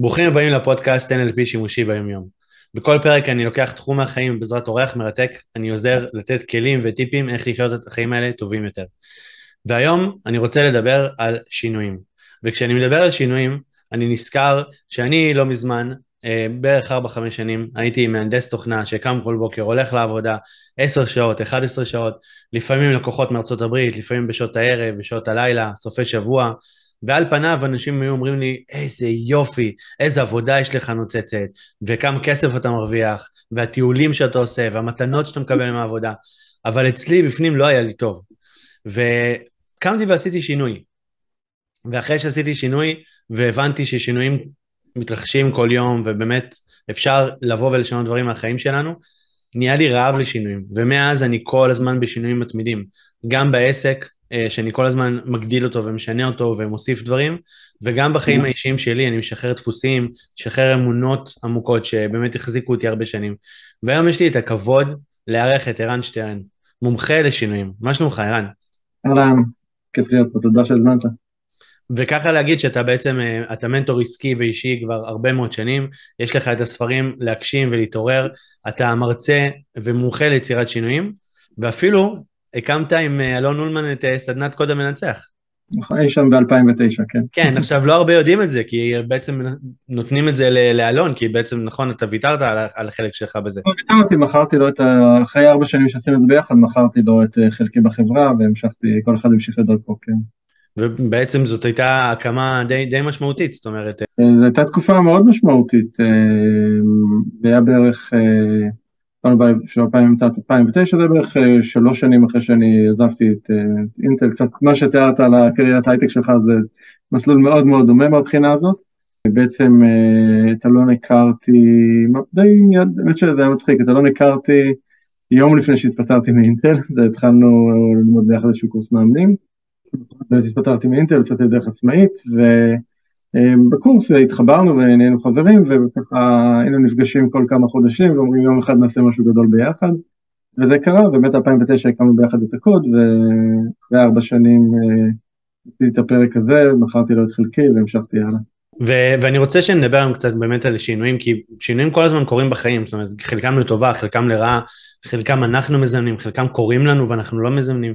ברוכים הבאים לפודקאסט NLP שימושי ביומיום. בכל פרק אני לוקח תחום מהחיים בעזרת אורח מרתק, אני עוזר לתת כלים וטיפים איך לחיות את החיים האלה טובים יותר. והיום אני רוצה לדבר על שינויים. וכשאני מדבר על שינויים, אני נזכר שאני לא מזמן, אה, בערך 4-5 שנים, הייתי מהנדס תוכנה שקם כל בוקר, הולך לעבודה 10 שעות, 11 שעות, לפעמים לקוחות מארצות הברית, לפעמים בשעות הערב, בשעות הלילה, סופי שבוע, ועל פניו אנשים היו אומרים לי, איזה יופי, איזה עבודה יש לך נוצצת, וכמה כסף אתה מרוויח, והטיולים שאתה עושה, והמתנות שאתה מקבל מהעבודה, אבל אצלי בפנים לא היה לי טוב. וקמתי ועשיתי שינוי. ואחרי שעשיתי שינוי, והבנתי ששינויים מתרחשים כל יום, ובאמת אפשר לבוא ולשנות דברים מהחיים שלנו, נהיה לי רעב לשינויים, ומאז אני כל הזמן בשינויים מתמידים, גם בעסק, שאני כל הזמן מגדיל אותו ומשנה אותו ומוסיף דברים, וגם בחיים האישיים שלי אני משחרר דפוסים, משחרר אמונות עמוקות שבאמת החזיקו אותי הרבה שנים. והיום יש לי את הכבוד לארח את ערן שטרן, מומחה לשינויים. מה שלומך, ערן? אהלן, כיף להיות פה, תודה שהזמנת. וככה להגיד שאתה בעצם, אה, אתה מנטור עסקי ואישי כבר הרבה מאוד שנים, יש לך את הספרים להגשים ולהתעורר, אתה מרצה ומומחה ליצירת שינויים, ואפילו הקמת עם אה, אלון אולמן את אה, סדנת קוד המנצח. נכון, אי שם ב-2009, כן. כן, עכשיו לא הרבה יודעים את זה, כי בעצם נותנים את זה לאלון, כי בעצם, נכון, אתה ויתרת על, על החלק שלך בזה. לא ויתרתי, מכרתי לו את ה... אחרי ארבע שנים שעשינו את זה ביחד, מכרתי לו את אה, חלקי בחברה, והמשכתי, כל אחד המשיך לדרכו, כן. ובעצם זאת הייתה הקמה די, די משמעותית, זאת אומרת... זו הייתה תקופה מאוד משמעותית, זה היה בערך... של 2009 זה בערך אה, שלוש שנים אחרי שאני עזבתי את אה, אינטל, קצת מה שתיארת על הקריירת הייטק שלך זה מסלול מאוד מאוד דומה מהבחינה הזאת. בעצם אה, את אלון הכרתי, די האמת שזה היה מצחיק, את אלון הכרתי יום לפני שהתפטרתי מאינטל, זה התחלנו ללמוד ביחד איזשהו קורס מאמנים, והתפטרתי מאינטל, יצאתי לדרך עצמאית, ו... אמ, בקורס התחברנו ונהיינו חברים וככה היינו נפגשים כל כמה חודשים ואומרים יום אחד נעשה משהו גדול ביחד וזה קרה, באמת 2009 הקמנו ביחד את הקוד ואחרי ארבע שנים אה, עשיתי את הפרק הזה, מכרתי לו את חלקי והמשכתי הלאה. ו- ואני רוצה שנדבר היום קצת באמת על שינויים, כי שינויים כל הזמן קורים בחיים, זאת אומרת, חלקם לטובה, חלקם לרעה, חלקם אנחנו מזמנים, חלקם קורים לנו ואנחנו לא מזמנים.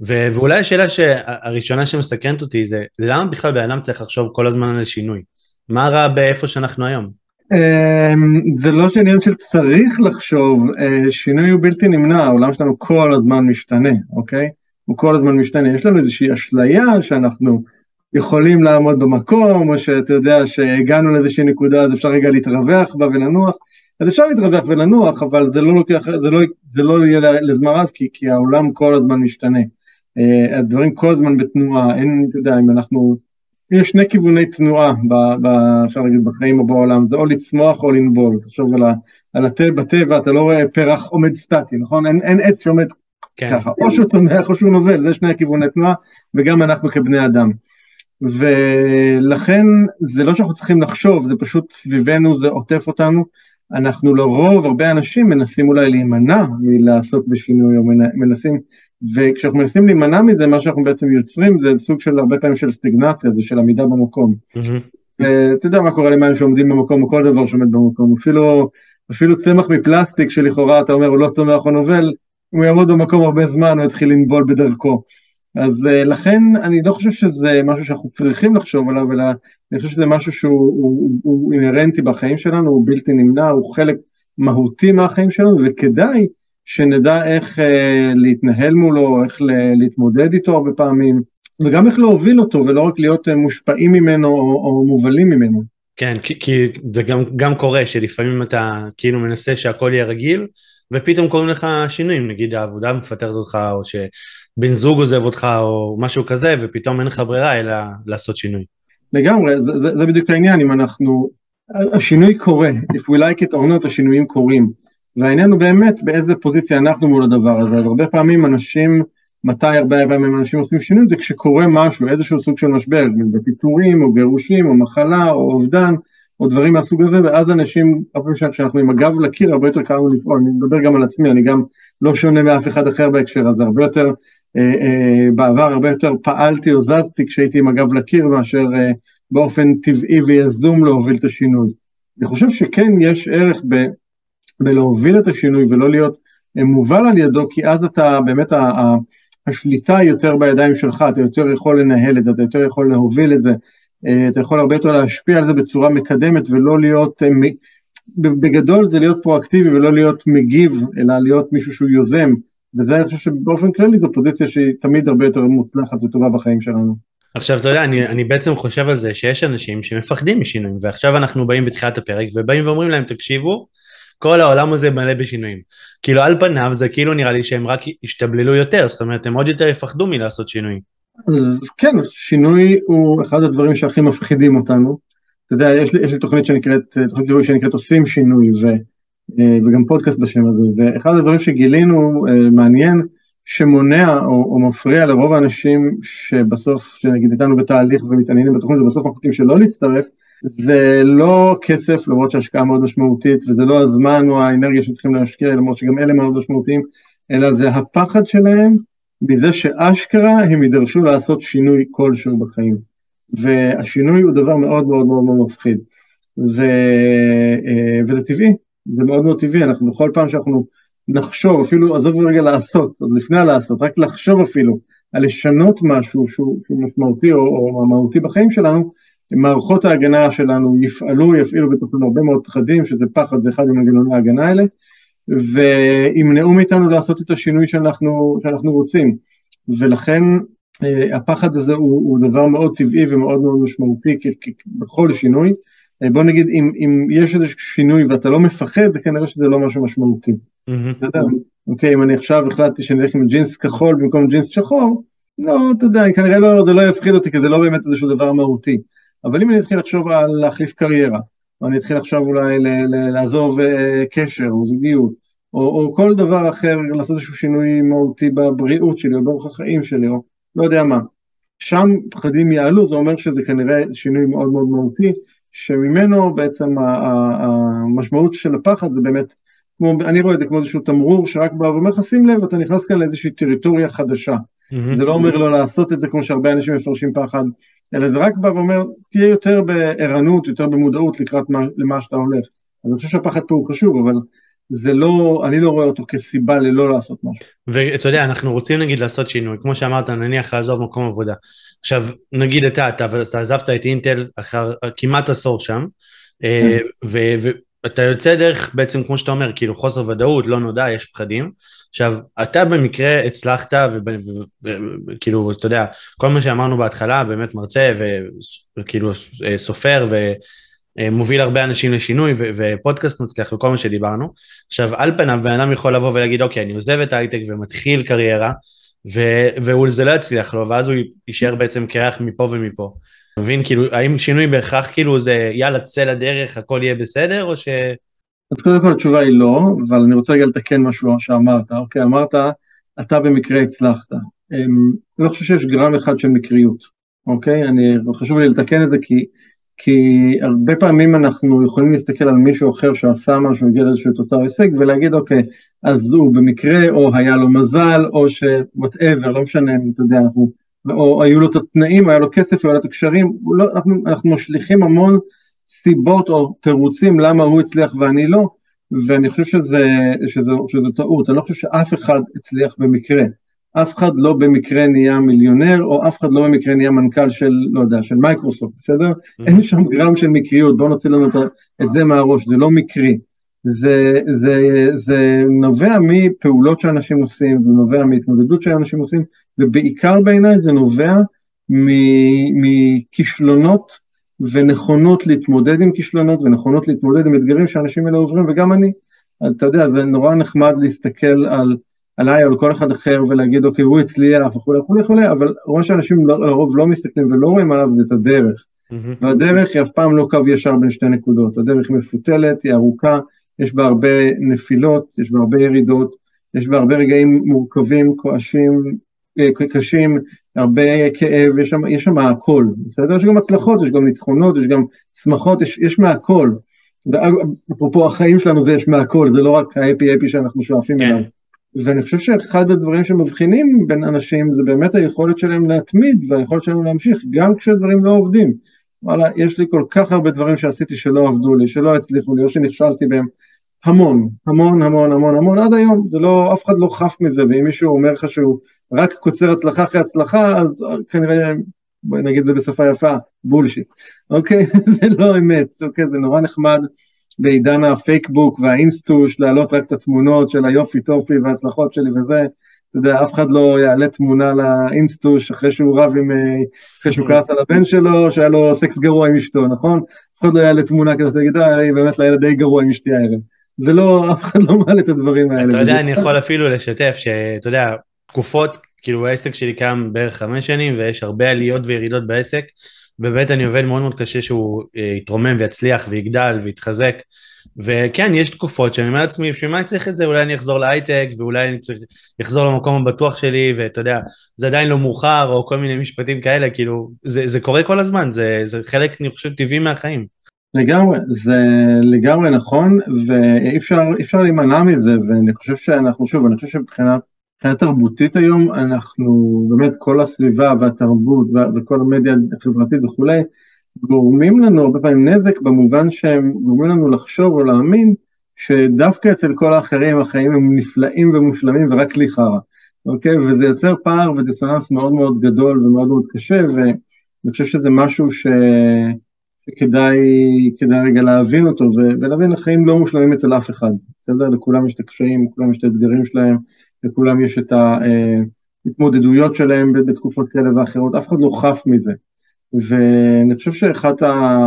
ו- ואולי השאלה הראשונה שמסקרנת אותי זה, למה בכלל בן אדם צריך לחשוב כל הזמן על שינוי? מה רע באיפה שאנחנו היום? אמ, זה לא שעניין של צריך לחשוב, אה, שינוי הוא בלתי נמנע, העולם שלנו כל הזמן משתנה, אוקיי? הוא כל הזמן משתנה, יש לנו איזושהי אשליה שאנחנו יכולים לעמוד במקום, או שאתה יודע שהגענו לאיזושהי נקודה אז אפשר רגע להתרווח בה ולנוח, אז אפשר להתרווח ולנוח, אבל זה לא לוקח, זה לא, זה לא יהיה לזמן רב, כי, כי העולם כל הזמן משתנה. אה, הדברים כל הזמן בתנועה, אין, אתה יודע, אם אנחנו, יש שני כיווני תנועה, אפשר להגיד, בחיים או בעולם, זה או לצמוח או לנבול, תחשוב על, על הטבע, בטבע אתה לא רואה פרח עומד סטטי, נכון? אין, אין עץ שעומד כן. ככה, או שהוא צומח או שהוא נובל, זה שני הכיווני תנועה, וגם אנחנו כבני אדם. ולכן זה לא שאנחנו צריכים לחשוב, זה פשוט סביבנו, זה עוטף אותנו. אנחנו לרוב, הרבה אנשים מנסים אולי להימנע מלעסוק בשינוי, או מנסים וכשאנחנו מנסים להימנע מזה, מה שאנחנו בעצם יוצרים זה סוג של הרבה פעמים של סטגנציה, זה של עמידה במקום. ואתה יודע מה קורה למים שעומדים במקום, או כל דבר שעומד במקום, אפילו, אפילו צמח מפלסטיק שלכאורה אתה אומר הוא לא צומח או נובל, הוא יעמוד במקום הרבה זמן, הוא יתחיל לנבול בדרכו. אז uh, לכן אני לא חושב שזה משהו שאנחנו צריכים לחשוב עליו, אלא אני חושב שזה משהו שהוא הוא, הוא אינהרנטי בחיים שלנו, הוא בלתי נמנע, הוא חלק מהותי מהחיים שלנו, וכדאי שנדע איך אה, להתנהל מולו, איך להתמודד איתו הרבה פעמים, וגם איך להוביל אותו ולא רק להיות אה, מושפעים ממנו או, או מובלים ממנו. כן, כי, כי זה גם, גם קורה שלפעמים אתה כאילו מנסה שהכל יהיה רגיל, ופתאום קוראים לך שינויים, נגיד העבודה מפטרת אותך, או שבן זוג עוזב אותך, או משהו כזה, ופתאום אין לך ברירה אלא לעשות שינוי. לגמרי, זה, זה, זה בדיוק העניין, אם אנחנו, השינוי קורה, if we like it or not, השינויים קורים. והעניין הוא באמת באיזה פוזיציה אנחנו מול הדבר הזה, אז הרבה פעמים אנשים, מתי הרבה פעמים אנשים עושים שינוי, זה כשקורה משהו, איזשהו סוג של משבר, בפיטורים או גירושים או מחלה או אובדן או דברים מהסוג הזה, ואז אנשים, כשאנחנו עם הגב לקיר, הרבה יותר קל לנו לפעול, אני מדבר גם על עצמי, אני גם לא שונה מאף אחד אחר בהקשר הזה, הרבה יותר, אה, אה, בעבר הרבה יותר פעלתי או זזתי כשהייתי עם הגב לקיר מאשר אה, באופן טבעי ויזום להוביל את השינוי. אני חושב שכן יש ערך ב, בלהוביל את השינוי ולא להיות מובל על ידו, כי אז אתה באמת, השליטה היא יותר בידיים שלך, אתה יותר יכול לנהל את זה, אתה יותר יכול להוביל את זה, אה, אתה יכול הרבה יותר להשפיע על זה בצורה מקדמת ולא להיות, אה, בגדול זה להיות פרואקטיבי ולא להיות מגיב, אלא להיות מישהו שהוא יוזם, וזה אני חושב שבאופן כללי זו פוזיציה שהיא תמיד הרבה יותר מוצלחת וטובה בחיים שלנו. עכשיו אתה יודע, אני, אני בעצם חושב על זה שיש אנשים שמפחדים משינויים, ועכשיו אנחנו באים בתחילת הפרק ובאים ואומרים להם, תקשיבו, כל העולם הזה מלא בשינויים. כאילו על פניו זה כאילו נראה לי שהם רק ישתבללו יותר, זאת אומרת הם עוד יותר יפחדו מלעשות שינוי. אז כן, שינוי הוא אחד הדברים שהכי מפחידים אותנו. אתה יודע, יש לי, יש לי תוכנית שנקראת, תוכנית זיהוי שנקראת עושים שינוי, ו, אה, וגם פודקאסט בשם הזה, ואחד הדברים שגילינו אה, מעניין, שמונע או, או מפריע לרוב האנשים שבסוף, שנגיד איתנו בתהליך ומתעניינים בתוכנית ובסוף מחליטים שלא להצטרף, זה לא כסף למרות שהשקעה מאוד משמעותית וזה לא הזמן או האנרגיה שצריכים להשקיע למרות שגם אלה מאוד משמעותיים אלא זה הפחד שלהם מזה שאשכרה הם יידרשו לעשות שינוי כלשהו בחיים. והשינוי הוא דבר מאוד מאוד מאוד מאוד מפחיד. ו, אה, וזה טבעי, זה מאוד מאוד טבעי, אנחנו בכל פעם שאנחנו נחשוב, אפילו עזוב רגע לעשות, עוד לפני הלעשות, רק לחשוב אפילו על לשנות משהו שהוא, שהוא משמעותי או, או מהותי בחיים שלנו, מערכות ההגנה שלנו יפעלו, יפעילו בתוכנו הרבה מאוד פחדים, שזה פחד, זה אחד ממנגנוני ההגנה האלה, וימנעו מאיתנו לעשות את השינוי שאנחנו, שאנחנו רוצים. ולכן אה, הפחד הזה הוא, הוא דבר מאוד טבעי ומאוד מאוד משמעותי בכל שינוי. אה, בוא נגיד, אם, אם יש איזה שינוי ואתה לא מפחד, זה כנראה שזה לא משהו משמעותי. Mm-hmm. אוקיי, אם אני עכשיו החלטתי שאני אלך עם ג'ינס כחול במקום ג'ינס שחור, לא, אתה יודע, כנראה לא, זה לא יפחיד אותי, כי זה לא באמת איזשהו דבר מהותי. אבל אם אני אתחיל לחשוב על להחליף קריירה, או אני אתחיל עכשיו אולי לעזוב אה, קשר או זוגיות, או, או כל דבר אחר, לעשות איזשהו שינוי מהותי בבריאות שלי או באורח החיים שלי, או לא יודע מה, שם פחדים יעלו, זה אומר שזה כנראה שינוי מאוד מאוד מהותי, שממנו בעצם המשמעות של הפחד זה באמת, כמו, אני רואה את זה כמו איזשהו תמרור שרק בא ואומר לך שים לב, אתה נכנס כאן לאיזושהי טריטוריה חדשה. Mm-hmm. זה לא אומר לא לעשות את זה כמו שהרבה אנשים מפרשים פחד, אלא זה רק בא ואומר, תהיה יותר בערנות, יותר במודעות לקראת מה, למה שאתה הולך. אני חושב שהפחד פה הוא חשוב, אבל זה לא, אני לא רואה אותו כסיבה ללא לעשות משהו. ואתה יודע, אנחנו רוצים נגיד לעשות שינוי, כמו שאמרת, נניח לעזוב מקום עבודה. עכשיו, נגיד אתה, אתה, אתה עזבת את אינטל אחר כמעט עשור שם, אה, כן. ואתה יוצא דרך בעצם, כמו שאתה אומר, כאילו חוסר ודאות, לא נודע, יש פחדים. עכשיו, אתה במקרה הצלחת, וכאילו, אתה יודע, כל מה שאמרנו בהתחלה, באמת מרצה, וכאילו סופר, ומוביל הרבה אנשים לשינוי, ופודקאסט מצליח, וכל מה שדיברנו. עכשיו, על פניו, בן אדם יכול לבוא ולהגיד, אוקיי, אני עוזב את ההייטק ומתחיל קריירה, וזה לא יצליח לו, ואז הוא יישאר בעצם קרח מפה ומפה. מבין, כאילו, האם שינוי בהכרח כאילו זה יאללה, צא לדרך, הכל יהיה בסדר, או ש... אז קודם כל התשובה היא לא, אבל אני רוצה רגע לתקן משהו שאמרת, אוקיי, אמרת, אתה במקרה הצלחת. אמ, אני לא חושב שיש גרם אחד של מקריות, אוקיי? אני, חשוב לי לתקן את זה כי, כי הרבה פעמים אנחנו יכולים להסתכל על מישהו אחר שעשה משהו, הגיע לאיזשהו תוצר הישג, ולהגיד, אוקיי, אז הוא במקרה, או היה לו מזל, או ש-whatever, לא משנה, אתה יודע, אנחנו, או היו לו את התנאים, היה לו כסף, היה לו את הקשרים, לא, אנחנו, אנחנו משליכים המון סיבות או תירוצים למה הוא הצליח ואני לא, ואני חושב שזה, שזה, שזה טעות, אני לא חושב שאף אחד הצליח במקרה. אף אחד לא במקרה נהיה מיליונר, או אף אחד לא במקרה נהיה מנכ"ל של, לא יודע, של מייקרוסופט, בסדר? Mm-hmm. אין שם גרם של מקריות, בואו נוציא לנו את זה מהראש, זה לא מקרי. זה, זה, זה נובע מפעולות שאנשים עושים, זה נובע מהתמודדות שאנשים עושים, ובעיקר בעיניי זה נובע מכישלונות ונכונות להתמודד עם כישלונות ונכונות להתמודד עם אתגרים שאנשים האלה עוברים וגם אני. אתה יודע, זה נורא נחמד להסתכל על, עליי או על כל אחד אחר ולהגיד אוקיי הוא הצליח וכולי וכולי וכולי, אבל מה שאנשים לרוב לא מסתכלים ולא רואים עליו זה את הדרך. Mm-hmm. והדרך היא אף פעם לא קו ישר בין שתי נקודות, הדרך היא מפותלת, היא ארוכה, יש בה הרבה נפילות, יש בה הרבה ירידות, יש בה הרבה רגעים מורכבים, כועשים, אה, קשים, הרבה כאב, יש שם, יש שם הכל, בסדר? יש גם הצלחות, יש גם ניצחונות, יש גם שמחות, יש, יש מהכל. אפרופו החיים שלנו זה יש מהכל, זה לא רק האפי אפי שאנחנו שואפים כן. אליו. ואני חושב שאחד הדברים שמבחינים בין אנשים זה באמת היכולת שלהם להתמיד והיכולת שלהם להמשיך, גם כשדברים לא עובדים. וואלה, יש לי כל כך הרבה דברים שעשיתי שלא עבדו לי, שלא הצליחו לי, או שנכשלתי בהם, המון, המון, המון, המון, המון, עד היום, זה לא, אף אחד לא חף מזה, ואם מישהו אומר לך שהוא רק קוצר הצלחה אחרי הצלחה, אז כנראה, בואי נגיד את זה בשפה יפה, bullshit, אוקיי? זה לא אמת, אוקיי? זה נורא נחמד בעידן הפייקבוק והאינסטוש, להעלות רק את התמונות של היופי טופי וההצלחות שלי וזה, אתה יודע, אף אחד לא יעלה תמונה לאינסטוש אחרי שהוא רב עם, אה, אחרי שהוא כעס על הבן שלו, שהיה לו סקס גרוע עם אשתו, נכון? אף אחד לא יעלה תמונה כזאת, יגיד, אה, באמת לילד די גרוע עם אשתי הערב. זה לא, אף אחד לא מעלה את הדברים האלה. אתה יודע, אני יכול אפילו לשתף, שאתה יודע, תקופות, כאילו העסק שלי קיים בערך חמש שנים, ויש הרבה עליות וירידות בעסק, ובאמת אני עובד מאוד מאוד קשה שהוא אה, יתרומם ויצליח ויגדל ויתחזק. וכן, יש תקופות שאני אומר לעצמי, בשביל מה אני צריך את זה? אולי אני אחזור להייטק, ואולי אני צריך לחזור למקום הבטוח שלי, ואתה יודע, זה עדיין לא מאוחר, או כל מיני משפטים כאלה, כאילו, זה, זה קורה כל הזמן, זה, זה חלק, אני חושב, טבעי מהחיים. לגמרי, זה לגמרי נכון, ואי אפשר, אפשר להימנע מזה, ואני חושב שאנחנו, שוב, אני חושב שמבחינה תרבותית היום, אנחנו, באמת כל הסביבה והתרבות וכל המדיה החברתית וכולי, גורמים לנו הרבה פעמים נזק במובן שהם גורמים לנו לחשוב או להאמין שדווקא אצל כל האחרים החיים הם נפלאים ומושלמים ורק לי חרא, אוקיי? וזה יוצר פער ודיסוננס מאוד מאוד גדול ומאוד מאוד קשה, ואני חושב שזה משהו ש... שכדאי רגע להבין אותו, ולהבין החיים לא מושלמים אצל אף אחד, בסדר? לכולם יש את הקשיים, לכולם יש את האתגרים שלהם, לכולם יש את ההתמודדויות אה, שלהם בתקופות כאלה ואחרות, אף אחד לא חף מזה. ואני חושב שאחת ה...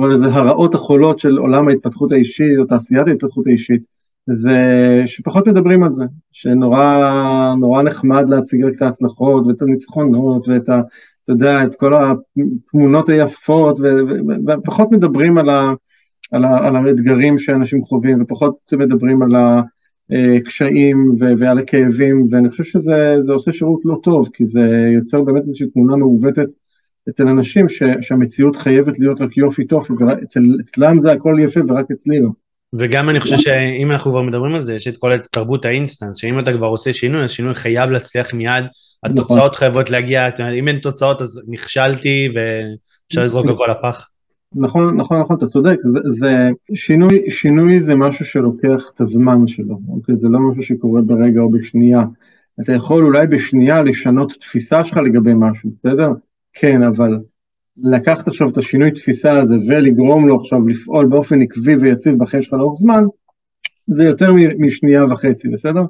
לזה הרעות החולות של עולם ההתפתחות האישית או תעשיית ההתפתחות האישית זה שפחות מדברים על זה, שנורא נחמד להציג רק את ההצלחות ואת הניצחונות ואת ה... אתה יודע, את כל התמונות היפות, ופחות מדברים על, ה, על, ה, על האתגרים שאנשים חווים, ופחות מדברים על הקשיים ועל הכאבים, ואני חושב שזה עושה שירות לא טוב, כי זה יוצר באמת איזושהי תמונה מעוותת אצל אנשים ש, שהמציאות חייבת להיות רק יופי טופי, ואצלם זה הכל יפה ורק אצלי לא. וגם אני חושב שאם אנחנו כבר מדברים על זה, יש את כל תרבות האינסטנס, שאם אתה כבר עושה שינוי, אז שינוי חייב להצליח מיד, התוצאות נכון. חייבות להגיע, אם אין תוצאות אז נכשלתי ואפשר לזרוק הכל לפח. נכון, נכון, נכון, אתה צודק, זה, זה שינוי, שינוי זה משהו שלוקח את הזמן שלו, אוקיי? זה לא משהו שקורה ברגע או בשנייה. אתה יכול אולי בשנייה לשנות תפיסה שלך לגבי משהו, בסדר? כן, אבל לקחת עכשיו את השינוי תפיסה הזה ולגרום לו עכשיו לפעול באופן עקבי ויציב בחיים שלך לאורך זמן, זה יותר משנייה וחצי, בסדר?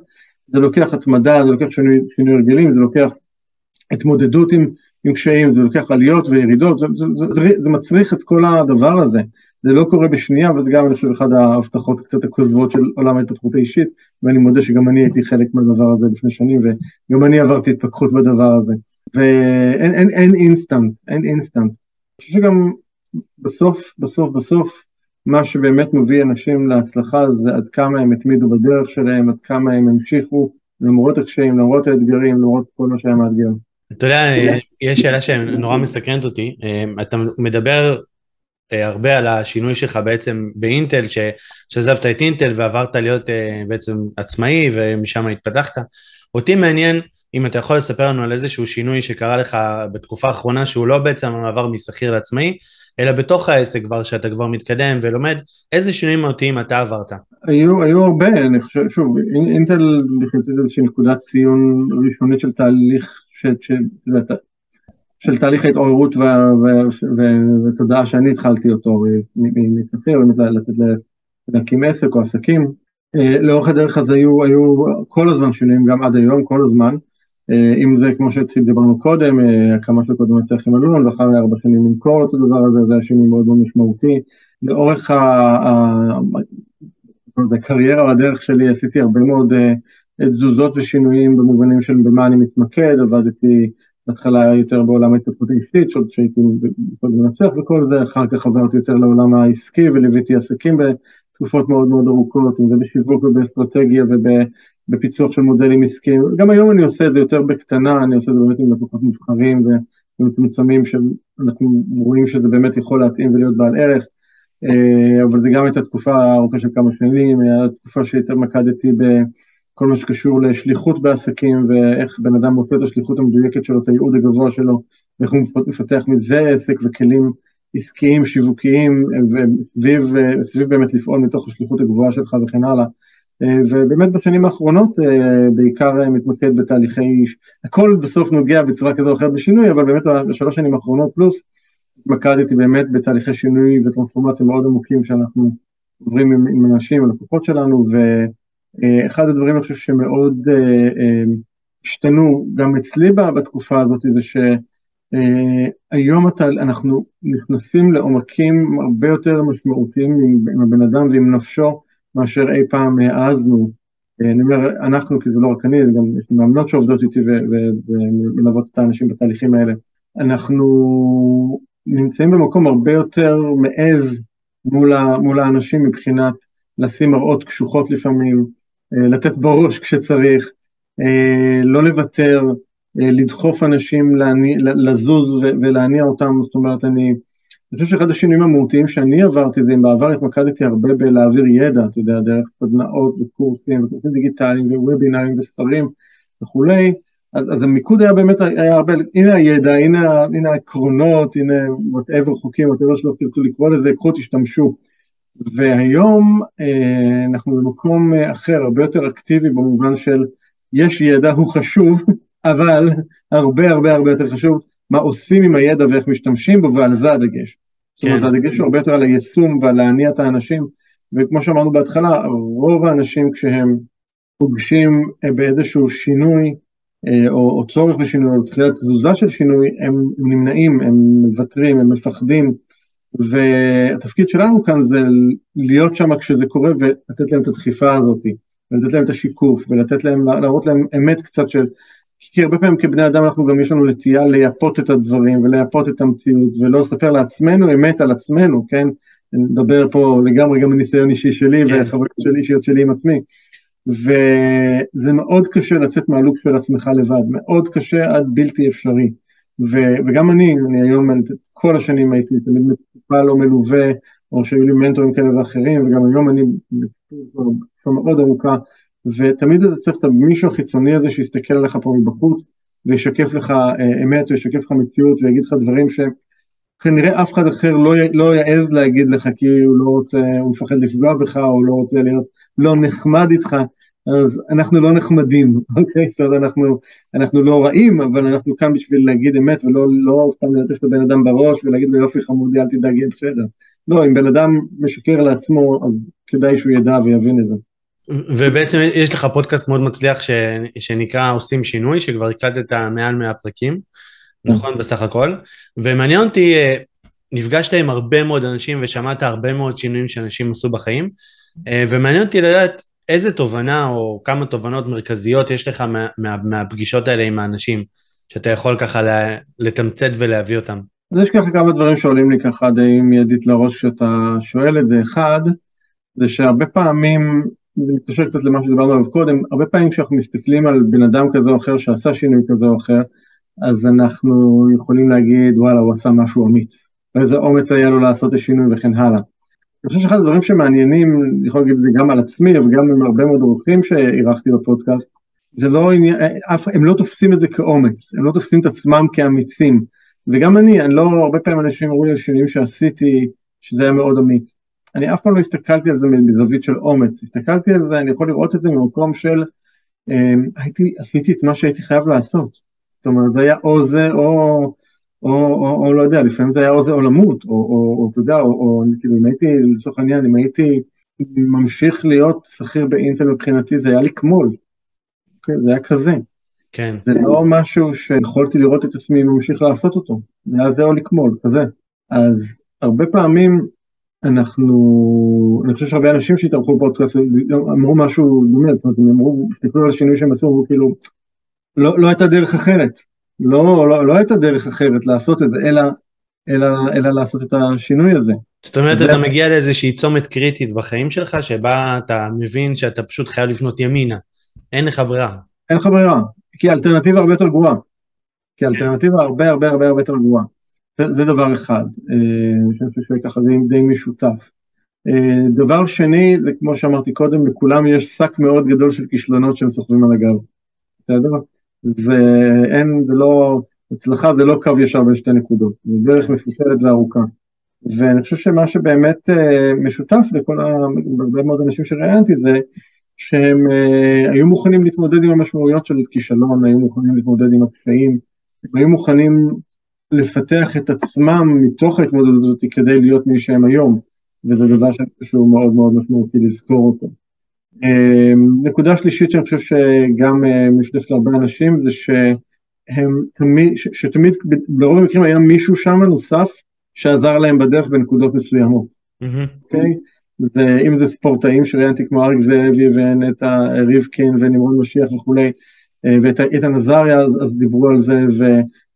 זה לוקח התמדה, זה לוקח שינוי, שינוי הרגלים, זה לוקח התמודדות עם, עם קשיים, זה לוקח עליות וירידות, זה, זה, זה, זה, זה מצריך את כל הדבר הזה. זה לא קורה בשנייה, וזה גם, אני חושב, אחת ההבטחות קצת הכוזבות של עולם ההתפתחות האישית, ואני מודה שגם אני הייתי חלק מהדבר הזה לפני שנים, וגם אני עברתי התפתחות בדבר הזה. ואין אין, אין אינסטנט, אין אינסטנט. אני חושב שגם בסוף, בסוף, בסוף, מה שבאמת מביא אנשים להצלחה זה עד כמה הם התמידו בדרך שלהם, עד כמה הם המשיכו, למרות הקשיים, למרות האתגרים, למרות כל מה שהיה מאתגר. אתה יודע, יש שאלה שנורא מסקרנת אותי, אתה מדבר אה, הרבה על השינוי שלך בעצם באינטל, שעזבת את אינטל ועברת להיות אה, בעצם עצמאי ומשם התפתחת. אותי מעניין אם אתה יכול לספר לנו על איזשהו שינוי שקרה לך בתקופה האחרונה, שהוא לא בעצם המעבר משכיר לעצמאי, אלא בתוך העסק כבר, שאתה כבר מתקדם ולומד, איזה שינויים מהותיים אתה עברת? היו, היו הרבה, אני חושב, שוב, אינטל נכנסת איזושהי נקודת ציון ראשונית של תהליך, של תהליך ההתעוררות ותודעה שאני התחלתי אותו משכיר, באמת לצאת להקים עסק או עסקים. אה, לאורך הדרך הזה היו, היו כל הזמן שינויים, גם עד היום, כל הזמן. אה, אם זה כמו שדיברנו קודם, אה, הקמה של קודם יצא עם אלון, ואחר ארבע שנים למכור את הדבר הזה, זה היה שינוי מאוד מאוד משמעותי. לאורך הקריירה או הדרך שלי עשיתי הרבה מאוד תזוזות ושינויים במובנים של במה אני מתמקד, עבדתי בהתחלה יותר בעולם ההתפתחות האישית, שעוד שהייתי מנצח וכל זה, אחר כך עברתי יותר לעולם העסקי וליוויתי עסקים בתקופות מאוד מאוד ארוכות, אם זה בשיווק ובאסטרטגיה וב... בפיצוח של מודלים עסקיים, גם היום אני עושה את זה יותר בקטנה, אני עושה את זה באמת עם לקוחות מובחרים ומצומצמים שאנחנו רואים שזה באמת יכול להתאים ולהיות בעל ערך, אה, אבל זה גם הייתה תקופה ארוכה של כמה שנים, הייתה תקופה שיותר מקדתי בכל מה שקשור לשליחות בעסקים ואיך בן אדם מוצא את השליחות המדויקת שלו, את הייעוד הגבוה שלו, ואיך הוא מפתח מזה עסק וכלים עסקיים, שיווקיים, וסביב סביב באמת לפעול מתוך השליחות הגבוהה שלך וכן הלאה. ובאמת בשנים האחרונות בעיקר מתמקד בתהליכי, הכל בסוף נוגע בצורה כזו או אחרת בשינוי, אבל באמת בשלוש שנים האחרונות פלוס, התמקדתי באמת בתהליכי שינוי וטרנספורמציה מאוד עמוקים שאנחנו עוברים עם, עם אנשים, הלקוחות שלנו, ואחד הדברים אני חושב שמאוד השתנו גם אצלי בתקופה הזאת זה שהיום אנחנו נכנסים לעומקים הרבה יותר משמעותיים עם הבן אדם ועם נפשו מאשר אי פעם העזנו. אני אומר אנחנו כי זה לא רק אני, זה גם יש מאמנות שעובדות איתי ומלוות את האנשים בתהליכים האלה. אנחנו נמצאים במקום הרבה יותר מעז מול, מול האנשים מבחינת לשים מראות קשוחות לפעמים, לתת בראש כשצריך, אה, לא לוותר, אה, לדחוף אנשים להניע, לזוז ולהניע אותם, זאת אומרת אני, אני חושב שאחד השינויים המהותיים שאני עברתי זה אם בעבר התמקדתי הרבה בלהעביר ידע, אתה יודע, דרך סדנאות וקורסים וקורסים דיגיטליים ווובינרים וספרים וכולי, אז, אז המיקוד היה באמת, היה הרבה, הנה הידע, הנה, הנה העקרונות, הנה whatever חוקים, whatever שלא תרצו לקרוא לזה, קחו תשתמשו. והיום אה, אנחנו במקום אחר, הרבה יותר אקטיבי במובן של יש ידע, הוא חשוב, אבל הרבה הרבה הרבה יותר חשוב מה עושים עם הידע ואיך משתמשים בו, ועל זה הדגש. כן. זאת אומרת, כן. הדגש הוא הרבה יותר על היישום ועל להניע את האנשים, וכמו שאמרנו בהתחלה, רוב האנשים כשהם פוגשים באיזשהו שינוי, אה, או, או צורך בשינוי, או תחילת תזוזה של שינוי, הם, הם נמנעים, הם מוותרים, הם מפחדים, והתפקיד שלנו כאן זה להיות שם כשזה קורה ולתת להם את הדחיפה הזאת. ולתת להם את השיקוף, ולתת להם, להראות להם אמת קצת של... כי הרבה פעמים כבני אדם אנחנו גם יש לנו נטייה לייפות את הדברים ולייפות את המציאות ולא לספר לעצמנו אמת על עצמנו, כן? אני מדבר פה לגמרי גם מניסיון אישי שלי כן. וחברות של אישיות שלי עם עצמי. וזה מאוד קשה לצאת מהלוק של עצמך לבד, מאוד קשה עד בלתי אפשרי. ו- וגם אני, אני היום, כל השנים הייתי תמיד מטופל או מלווה, או שהיו לי מנטורים כאלה ואחרים, וגם היום אני תקופה מאוד ארוכה, ותמיד אתה צריך את המישהו החיצוני הזה שיסתכל עליך פה מבחוץ, וישקף לך אה, אמת, וישקף לך מציאות, ויגיד לך דברים שכנראה אף אחד אחר לא, לא יעז להגיד לך, כי הוא לא רוצה, הוא מפחד לפגוע בך, או לא רוצה להיות לא נחמד איתך, אז אנחנו לא נחמדים, אוקיי? זאת אומרת, אנחנו, לא רעים, אבל אנחנו כאן בשביל להגיד אמת, ולא לא סתם ללטף את הבן אדם בראש ולהגיד לו יופי חמודי, אל תדאג, יהיה בסדר. לא, אם בן אדם משקר לעצמו, אז כדאי שהוא ידע ויבין את זה. ובעצם יש לך פודקאסט מאוד מצליח ש... שנקרא עושים שינוי, שכבר הקלטת מעל 100 פרקים, נכון בסך הכל, ומעניין אותי, אה, נפגשת עם הרבה מאוד אנשים ושמעת הרבה מאוד שינויים שאנשים עשו בחיים, אה, ומעניין אותי לדעת איזה תובנה או כמה תובנות מרכזיות יש לך מה, מה, מהפגישות האלה עם האנשים, שאתה יכול ככה לתמצת ולהביא אותם. אז יש ככה כמה דברים שעולים לי ככה די מיידית לראש כשאתה שואל את זה. אחד, זה שהרבה פעמים, זה מתקשר קצת למה שדיברנו עליו קודם, הרבה פעמים כשאנחנו מסתכלים על בן אדם כזה או אחר שעשה שינוי כזה או אחר, אז אנחנו יכולים להגיד וואלה הוא עשה משהו אמיץ, ואיזה אומץ היה לו לעשות את השינוי וכן הלאה. אני חושב שאחד הדברים שמעניינים, אני יכול להגיד את זה גם על עצמי וגם עם הרבה מאוד אורחים שאירחתי בפודקאסט, זה לא עניין, הם לא תופסים את זה כאומץ, הם לא תופסים את עצמם כאמיצים. וגם אני, אני לא, הרבה פעמים אנשים אמרו לי על שינויים שעשיתי, שזה היה מאוד אמיץ. אני אף פעם לא הסתכלתי על זה מזווית של אומץ, הסתכלתי על זה, אני יכול לראות את זה ממקום של, אה, הייתי, עשיתי את מה שהייתי חייב לעשות. זאת אומרת, זה היה או זה או, או, או, או, לא יודע, לפעמים זה היה או זה או למות, או, או, או אתה יודע, או, או כאילו אם הייתי, לצורך העניין, אם הייתי ממשיך להיות שכיר באינטל מבחינתי, זה היה לי כמול. Okay, זה היה כזה. כן. זה לא משהו שיכולתי לראות את עצמי ממשיך לעשות אותו, זה היה זה או לקמול, כזה. אז הרבה פעמים אנחנו, אני חושב שהרבה אנשים שהתארחו בפודקאסט אמרו משהו דומה, זאת אומרת, הם אמרו, הסתכלו על השינוי שהם עשו, כאילו, לא, לא הייתה דרך אחרת, לא, לא, לא הייתה דרך אחרת לעשות את זה, אלא, אלא, אלא לעשות את השינוי הזה. זאת אומרת, אתה מגיע לאיזושהי צומת קריטית בחיים שלך, שבה אתה מבין שאתה פשוט חייב לפנות ימינה, אין לך ברירה. אין לך ברירה, כי האלטרנטיבה הרבה יותר גרועה. כי האלטרנטיבה הרבה הרבה הרבה הרבה יותר גרועה. זה, זה דבר אחד, אה, שאני חושב שככה זה די משותף. אה, דבר שני, זה כמו שאמרתי קודם, לכולם יש שק מאוד גדול של כישלונות שהם סוחבים על הגב. בסדר? זה אין, זה לא, הצלחה זה לא קו ישר בין שתי נקודות, זה דרך מפותלת וארוכה. ואני חושב שמה שבאמת משותף לכל הרבה מאוד אנשים שראיינתי זה שהם היו מוכנים להתמודד עם המשמעויות של כישלון, היו מוכנים להתמודד עם הקשיים, היו מוכנים לפתח את עצמם מתוך ההתמודדות הזאת כדי להיות מי שהם היום, וזה דבר שהוא מאוד מאוד משמעותי לזכור אותו. אמ, נקודה שלישית שאני חושב שגם אה, משותפת להרבה אנשים זה שהם תמיד, שתמיד ברוב המקרים היה מישהו שם נוסף שעזר להם בדרך בנקודות מסוימות, אוקיי? ואם זה ספורטאים שראיינתי כמו אריק זאבי ונטע ריבקין ונמרוד משיח וכולי, אה, ואת איתן עזריה אז, אז דיברו על זה, ו,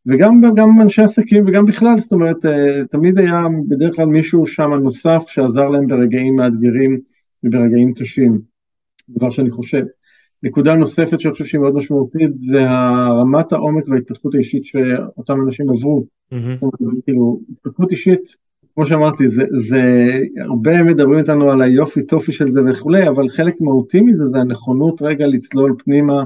וגם גם אנשי עסקים וגם בכלל, זאת אומרת, אה, תמיד היה בדרך כלל מישהו שם נוסף שעזר להם ברגעים מאתגרים וברגעים קשים. דבר שאני חושב. נקודה נוספת שאני חושב שהיא מאוד משמעותית זה הרמת העומק וההתפתחות האישית שאותם אנשים עברו. Mm-hmm. כאילו, התפתחות אישית, כמו שאמרתי, זה, זה הרבה מדברים איתנו על היופי טופי של זה וכולי, אבל חלק מהותי מזה זה הנכונות רגע לצלול פנימה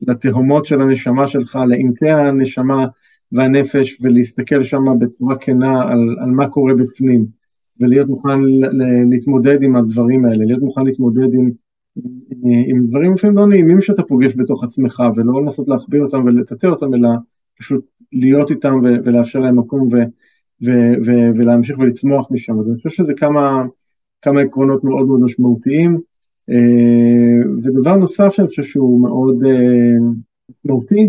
לתהומות של הנשמה שלך, לעמקי הנשמה והנפש, ולהסתכל שם בצורה כנה על, על מה קורה בפנים, ולהיות מוכן להתמודד עם הדברים האלה, להיות מוכן להתמודד עם עם דברים לפעמים לא נעימים שאתה פוגש בתוך עצמך, ולא לנסות להכביר אותם ולטאטא אותם, אלא פשוט להיות איתם ולאפשר להם מקום ולהמשיך ולצמוח משם. אז אני חושב שזה כמה, כמה עקרונות מאוד מאוד משמעותיים. אה, ודבר נוסף שאני חושב שהוא מאוד אה, משמעותי,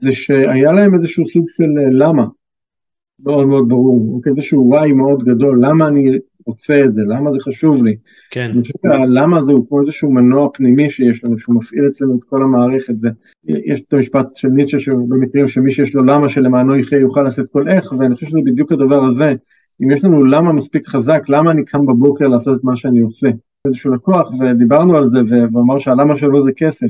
זה שהיה להם איזשהו סוג של אה, למה, מאוד מאוד ברור, אוקיי? איזשהו וואי מאוד גדול, למה אני רוצה את זה, למה זה חשוב לי. כן. אני חושב שהלמה הזה הוא כמו איזשהו מנוע פנימי שיש לנו, שהוא מפעיל אצלנו את כל המערכת. זה, יש את המשפט של ניטשה שבמקרים שמי שיש לו למה שלמענו יחיה יוכל לעשות כל איך, ואני חושב שזה בדיוק הדבר הזה. אם יש לנו למה מספיק חזק, למה אני קם בבוקר לעשות את מה שאני עושה. איזשהו לקוח, ודיברנו על זה, והוא אמר שהלמה שלו זה כסף.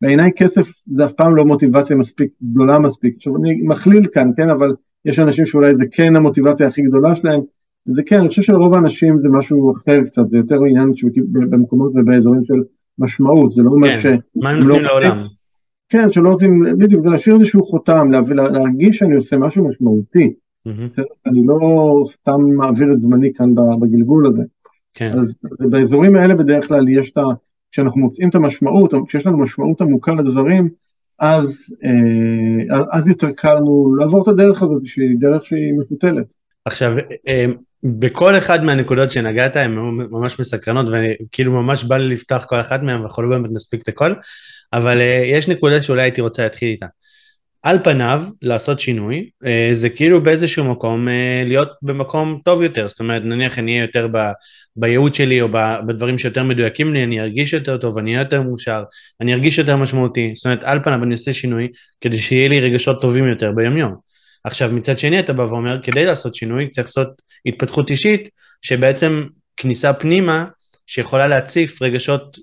בעיניי כסף זה אף פעם לא מוטיבציה מספיק גדולה מספיק. עכשיו אני מכליל כאן, כן, אבל יש אנשים שאולי זה כן המוטיבציה הכי גדולה שלהם, זה כן, אני חושב שלרוב האנשים זה משהו אחר קצת, זה יותר עניין במקומות ובאזורים של משמעות, זה לא אומר כן, ש... מה הם נותנים לא לעולם? כן, שלא רוצים, בדיוק, זה להשאיר איזשהו חותם, לה, להרגיש שאני עושה משהו משמעותי. Mm-hmm. אני לא סתם מעביר את זמני כאן בגלגול הזה. כן. אז באזורים האלה בדרך כלל יש את ה... כשאנחנו מוצאים את המשמעות, כשיש לנו משמעות עמוקה לדברים, אז, אה, אז יותר קל לנו לעבור את הדרך הזאת, שהיא דרך שהיא מפותלת. עכשיו, אה, בכל אחד מהנקודות שנגעת הן ממש מסקרנות וכאילו ממש בא לי לפתוח כל אחת מהן ואנחנו לא באמת נספיק את הכל, אבל uh, יש נקודה שאולי הייתי רוצה להתחיל איתה. על פניו, לעשות שינוי, uh, זה כאילו באיזשהו מקום uh, להיות במקום טוב יותר, זאת אומרת נניח אני אהיה יותר ב, בייעוד שלי או ב, בדברים שיותר מדויקים לי, אני ארגיש יותר טוב, אני אהיה יותר מאושר, אני ארגיש יותר משמעותי, זאת אומרת על פניו אני עושה שינוי כדי שיהיה לי רגשות טובים יותר ביום יום. עכשיו מצד שני אתה בא ואומר כדי לעשות שינוי צריך לעשות התפתחות אישית שבעצם כניסה פנימה שיכולה להציף רגשות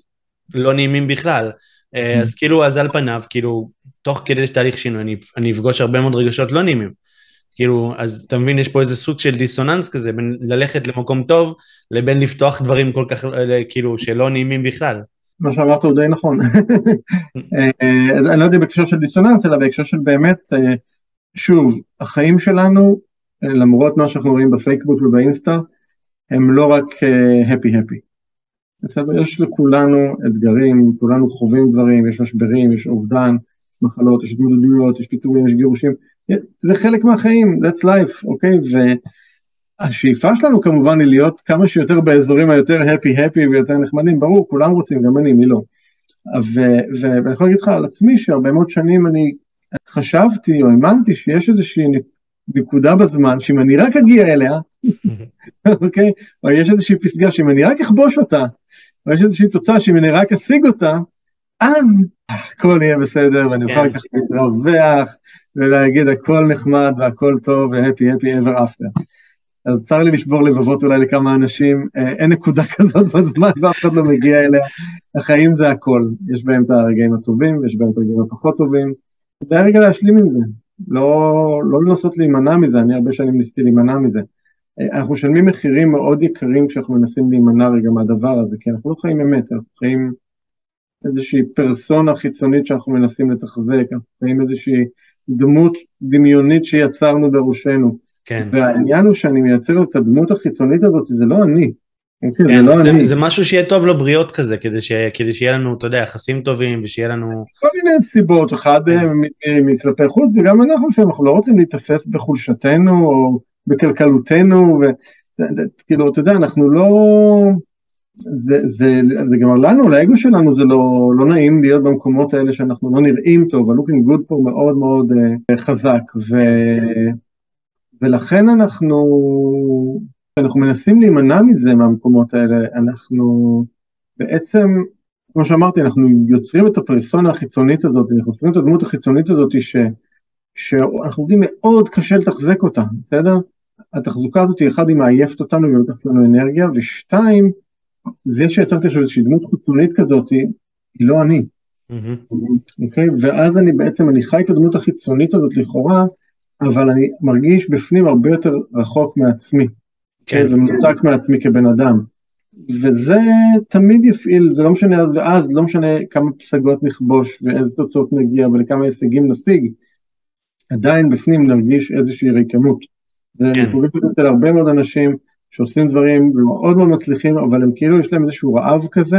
לא נעימים בכלל. Mm-hmm. אז כאילו אז על פניו כאילו תוך כדי תהליך שינוי אני, אני אפגוש הרבה מאוד רגשות לא נעימים. כאילו אז אתה מבין יש פה איזה סוג של דיסוננס כזה בין ללכת למקום טוב לבין לפתוח דברים כל כך אה, כאילו שלא נעימים בכלל. מה שאמרת הוא די נכון. אה, אני לא יודע בהקשר של דיסוננס אלא בהקשר של באמת שוב, החיים שלנו, למרות מה שאנחנו רואים בפייקבוק ובאינסטה, הם לא רק הפי uh, הפי. בסדר? יש לכולנו אתגרים, כולנו חווים דברים, יש משברים, יש אובדן, מחלות, יש התמודדויות, יש פיתורים, יש גירושים, זה חלק מהחיים, that's life, אוקיי? והשאיפה שלנו כמובן היא להיות כמה שיותר באזורים היותר הפי הפי ויותר נחמדים, ברור, כולם רוצים, גם אני, מי לא. ואני יכול להגיד לך על עצמי שהרבה מאוד שנים אני חשבתי או האמנתי שיש איזושהי נקודה בזמן שאם אני רק אגיע אליה, אוקיי? או יש איזושהי פסגה שאם אני רק אכבוש אותה, או יש איזושהי תוצאה שאם אני רק אשיג אותה, אז הכל יהיה בסדר ואני אוכל ככה להתרווח ולהגיד הכל נחמד והכל טוב והפי הפי ever after. אז צר לי לשבור לבבות אולי לכמה אנשים, אה, אין נקודה כזאת בזמן ואף אחד לא מגיע אליה, החיים זה הכל, יש בהם את הרגעים הטובים ויש בהם את הרגעים הפחות טובים, כדאי רגע להשלים עם זה, לא, לא לנסות להימנע מזה, אני הרבה שנים ניסיתי להימנע מזה. אנחנו משלמים מחירים מאוד יקרים כשאנחנו מנסים להימנע רגע מהדבר הזה, כי אנחנו לא חיים אמת, אנחנו חיים איזושהי פרסונה חיצונית שאנחנו מנסים לתחזק, אנחנו חיים איזושהי דמות דמיונית שיצרנו בראשנו. כן. והעניין הוא שאני מייצר את הדמות החיצונית הזאת, זה לא אני. כן, זה לא זה. זה משהו שיהיה טוב לבריות כזה, כדי, ש, כדי שיהיה לנו, אתה יודע, יחסים טובים, ושיהיה לנו... כל מיני סיבות, אחד כן. מכלפי חוץ, וגם אנחנו לפעמים, אנחנו לא רוצים להיתפס בחולשתנו או בקלקלותנו, וכאילו, אתה יודע, אנחנו לא... זה, זה, זה גם לנו, לאגו שלנו זה לא, לא נעים להיות במקומות האלה שאנחנו לא נראים טוב, ה-looking good פה מאוד מאוד uh, חזק, ו, ולכן אנחנו, אנחנו מנסים להימנע מזה מהמקומות האלה, אנחנו בעצם, כמו שאמרתי, אנחנו יוצרים את הפרסונה החיצונית הזאת, אנחנו יוצרים את הדמות החיצונית הזאת ש, שאנחנו יודעים מאוד קשה לתחזק אותה, בסדר? התחזוקה הזאת, אחד, היא מעייפת אותנו ולוקחת לנו אנרגיה, ושתיים, זה שיצרתי עכשיו איזושהי דמות חיצונית כזאת, היא לא אני. אוקיי? ואז אני בעצם, אני חי את הדמות החיצונית הזאת לכאורה, אבל אני מרגיש בפנים הרבה יותר רחוק מעצמי, כן, ומנותק מעצמי כבן אדם. וזה תמיד יפעיל, זה לא משנה אז ואז, לא משנה כמה פסגות נכבוש ואיזה תוצאות נגיע ולכמה הישגים נשיג, עדיין בפנים נרגיש איזושהי ריקנות. ואני כן. פוגש את זה אצל הרבה מאוד אנשים שעושים דברים ומאוד מאוד מצליחים, אבל הם כאילו יש להם איזשהו רעב כזה,